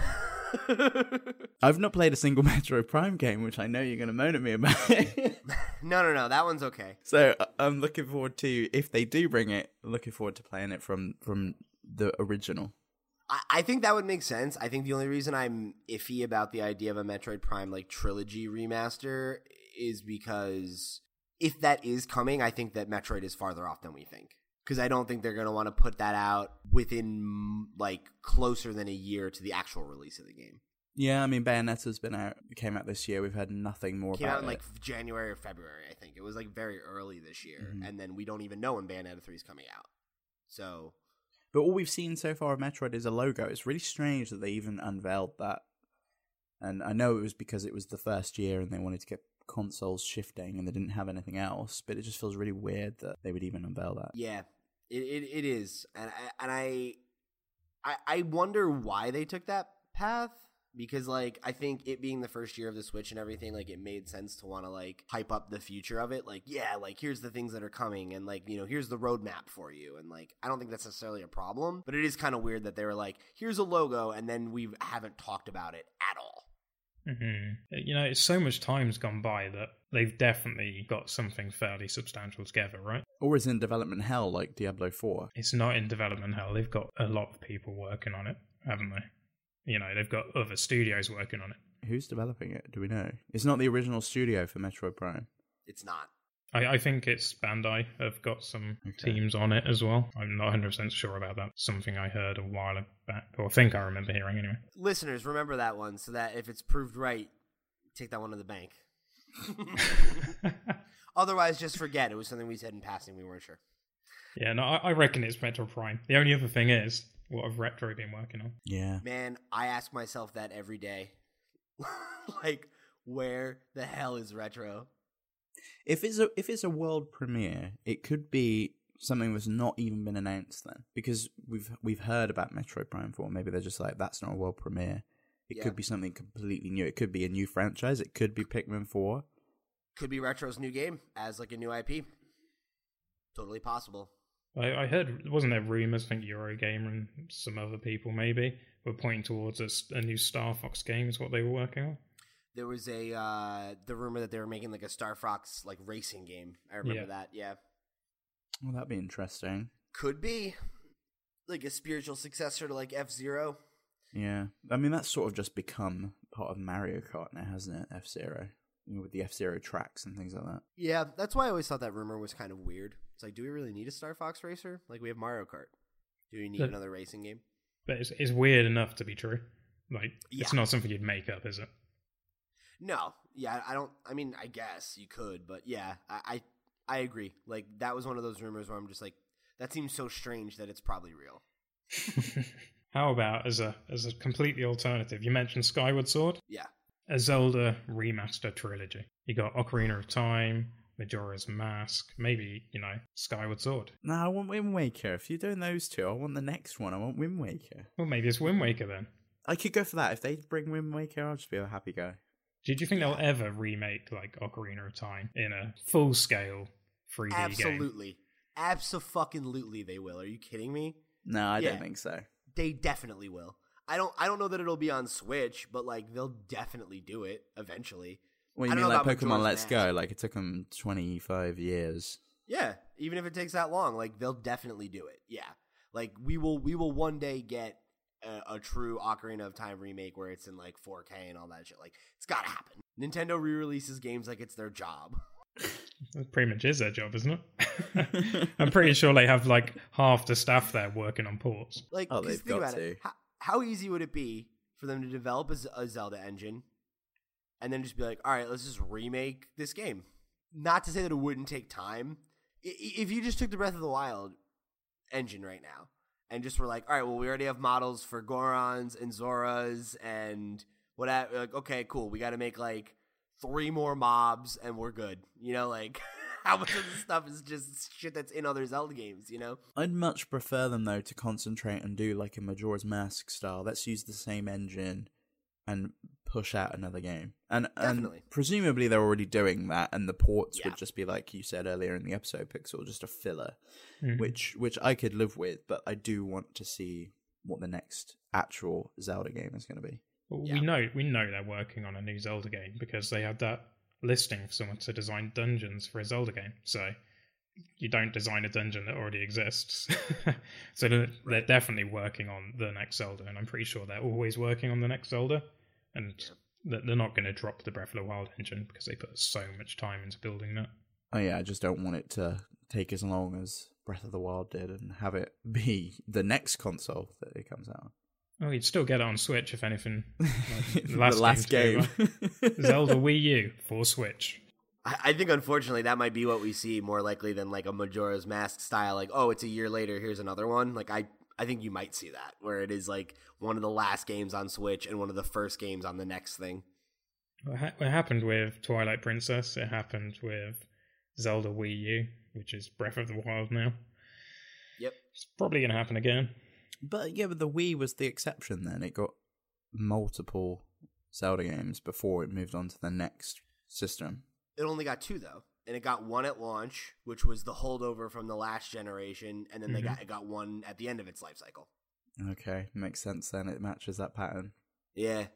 S2: I've not played a single Metroid Prime game, which I know you're going to moan at me about.
S1: no, no, no, that one's okay.
S2: So I- I'm looking forward to if they do bring it. Looking forward to playing it from from the original.
S1: I, I think that would make sense. I think the only reason I'm iffy about the idea of a Metroid Prime like trilogy remaster is because if that is coming, I think that Metroid is farther off than we think. Because I don't think they're going to want to put that out within like closer than a year to the actual release of the game.
S2: Yeah, I mean Bayonetta's been out came out this year. We've had nothing more
S1: Came
S2: about
S1: out in
S2: it.
S1: like January or February, I think. It was like very early this year,
S2: Mhm.
S1: and then we don't even know when Bayonetta three is coming out. So
S2: But all we've seen so far of Metroid is a logo. It's really strange that they even unveiled that. And I know it was because it was the first year and they wanted to get consoles shifting and they didn't have anything else, but it just feels really weird that they would even unveil that.
S1: yeah, it it, it is, and I, and I, I I wonder why they took that path because like I think it being the first year of the Switch and everything, like it made sense to want to like hype up the future of it. Like yeah, like here's the things that are coming, and like you know here's the roadmap for you, and like I don't think that's necessarily a problem, but it is kind of weird that they were like here's a logo, and then we haven't talked about it at all.
S3: hmm You know, it's so much time's gone by that they've definitely got something fairly substantial together, right?
S2: Or is in development hell like Diablo 4.
S3: It's not in development hell. They've got a lot of people working on it, haven't they? You know, they've got other studios working on it.
S2: Who's developing it? Do we know? It's not the original studio for Metroid Prime.
S1: It's not.
S3: I, I think it's Bandai have got some
S2: Okay.
S3: teams on it as well. I'm not 100% sure about that. Something I heard a while back, or think I remember hearing anyway.
S1: Listeners, remember that one so that if it's proved right, take that one to the bank. Otherwise, just forget it was something we said in passing. We weren't sure.
S3: yeah, no, I, I reckon it's Metroid Prime. The only other thing is, what have Retro been working on?
S2: Yeah.
S1: Man, I ask myself that every day. like, where the hell is retro?
S2: If it's a if it's a world premiere, it could be something that's not even been announced then, because we've we've heard about Metroid Prime Four. Maybe they're just like that's not a world premiere. It
S1: Yeah.
S2: could be something completely new. It could be a new franchise. It could be Pikmin Four.
S1: Could be retro's new game as like a new IP. Totally possible.
S3: I, I heard, wasn't there rumors? I think Eurogamer and some other people maybe were pointing towards a new Star Fox game is what they were working on.
S1: There was a uh the rumor that they were making like a Star Fox like racing game. I remember
S3: Yeah.
S1: that. Yeah.
S2: Well, that'd be interesting.
S1: Could be like a spiritual successor to like F Zero.
S2: Yeah, I mean that's sort of just become part of Mario Kart now, hasn't it? F Zero, you know, with the F Zero tracks and things like that.
S1: Yeah, that's why I always thought that rumor was kind of weird. It's like, do we really need a Star Fox racer? Like we have Mario Kart. Do we need
S3: But-
S1: another racing game?
S3: But it's, it's weird enough to be true. Like, it's not something you'd make up, is it?
S1: No. Yeah, I don't. I mean, I guess you could, but yeah, I, I I agree. Like that was one of those rumors where I'm just like, that seems so strange that it's probably real.
S3: How about as a as a completely alternative? You mentioned Skyward Sword,
S1: Yeah.
S3: a Zelda remaster trilogy. You got Ocarina of Time, Majora's Mask, maybe you know Skyward Sword.
S2: No, I want Wind Waker. If you're doing those two, I want the next one. I want Wind Waker.
S3: Well, maybe it's Wind Waker then.
S2: I could go for that. If they bring Wind Waker, I'll just be a happy guy.
S3: Did you think they'll ever remake like Ocarina of Time in a full scale 3D game?
S1: Absolutely. Absolutely, they will. Are you kidding me?
S2: No, I
S1: Yeah.
S2: don't think so.
S1: They definitely will. I don't. I don't know that it'll be on Switch, but like they'll definitely do it eventually.
S2: Well, you
S1: I
S2: mean like Pokemon Let's
S1: Mask.
S2: Go? Like it took them 25 years.
S1: Yeah, even if it takes that long, like they'll definitely do it. Yeah, like we will. We will one day get a, a true Ocarina of Time remake where it's in like 4K and all that shit. Like it's gotta happen. Nintendo re-releases games like it's their job.
S3: That pretty much is their job, isn't it? I'm pretty sure they have like half the staff there working on ports.
S1: Like,
S2: Oh,
S1: 'cause
S2: they've
S1: think
S2: got
S1: about
S2: to.
S1: it. How, how easy would it be for them to develop a Zelda engine and then just be like, all right, let's just remake this game? Not to say that it wouldn't take time. If you just took the Breath of the Wild engine right now and just were like, all right, well, we already have models for Gorons and Zoras and whatever. Like, okay, cool. We got to make like three more mobs and we're good. You know, like. How much of this stuff is just shit that's in other Zelda games, you know?
S2: I'd much prefer them though to concentrate and do like a Majora's Mask style. Let's use the same engine and push out another game. And
S1: Definitely.
S2: and presumably they're already doing that, and the ports
S1: Yeah.
S2: would just be like you said earlier in the episode, Pixel, just a filler,
S3: Mhm.
S2: which which I could live with. But I do want to see what the next actual Zelda game is going to be.
S3: Well,
S1: Yeah.
S3: We know we know they're working on a new Zelda game because they had that listing for someone to design dungeons for a Zelda game. So you don't design a dungeon that already exists. so they're, they're definitely working on the next Zelda, and I'm pretty sure they're always working on the next Zelda. And that they're not going to drop the Breath of the Wild engine because they put so much time into building that.
S2: Oh yeah, I just don't want it to take as long as Breath of the Wild did and have it be the next console that it comes out. on.
S3: Oh, you'd still get it on Switch if anything. Like,
S2: the last,
S3: game.
S2: game.
S3: Zelda Wii U for Switch.
S1: I, I think unfortunately that might be what we see more likely than like a Majora's Mask style. Like, oh, it's a year later. Here's another one. Like, I I think you might see that where it is like one of the last games on Switch and one of the first games on the next thing.
S3: What, ha- what happened with Twilight Princess? It happened with Zelda Wii U, which is Breath of the Wild now.
S1: Yep.
S3: It's probably going to happen again.
S2: but yeah, but the Wii was the exception. Then it got multiple Zelda games before it moved on to the next system.
S1: It only got two though, and it got one at launch, which was the holdover from the last generation, and then they
S3: Mhm.
S1: got it got one at the end of its life cycle.
S2: Okay, makes sense then. It matches that pattern.
S1: Yeah.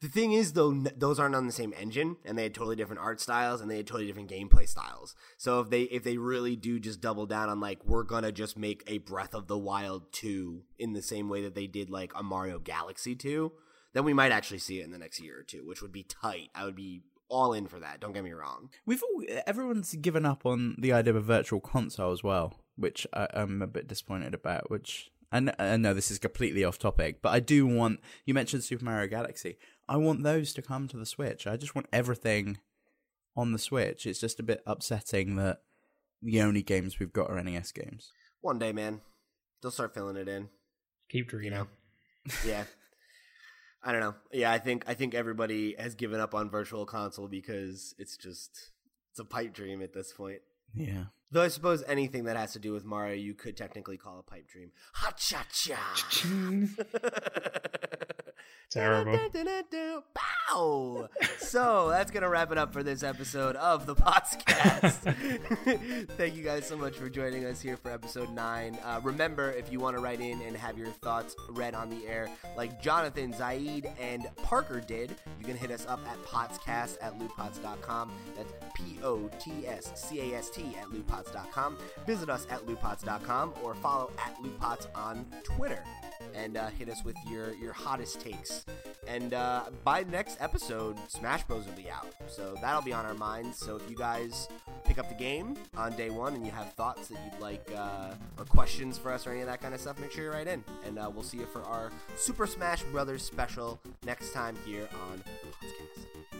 S1: The thing is, though, n- those aren't on the same engine, and they had totally different art styles, and they had totally different gameplay styles. So if they if they really do just double down on like we're gonna just make a Breath of the Wild two in the same way that they did like a Mario Galaxy two, then we might actually see it in the next year or two, which would be tight. I would be all in for that. Don't get me wrong.
S2: We've all, everyone's given up on the idea of a virtual console as well, which I, I'm a bit disappointed about. Which I know, I know this is completely off topic, but I do want. You mentioned Super Mario Galaxy. I want those to come to the Switch. I just want everything on the Switch. It's just a bit upsetting that the only games we've got are NES games.
S1: One day, man, they'll start filling it in.
S3: Keep dreaming.
S1: know. Yeah. I don't know. Yeah, I think I think everybody has given up on virtual console because it's just it's a pipe dream at this point.
S2: Yeah.
S1: Though I suppose anything that has to do with Mario, you could technically call a pipe dream. Ha cha cha.
S3: Terrible.
S1: Pow! So that's gonna wrap it up for this episode of the podcast. Thank you guys so much for joining us here for episode nine. Uh, remember, if you want to write in and have your thoughts read on the air, like Jonathan, Zaid, and Parker did, you can hit us up at potscast at lootpots.com. That's P O T S C A S T at lootpots.com. Visit us at lootpots.com or follow at lootpots on Twitter and uh, hit us with your your hottest takes. And uh, by next episode, Smash Bros will be out, so that'll be on our minds. So if you guys pick up the game on day one and you have thoughts that you'd like uh, or questions for us or any of that kind of stuff, make sure you write in, and uh, we'll see you for our Super Smash Brothers special next time here on the podcast.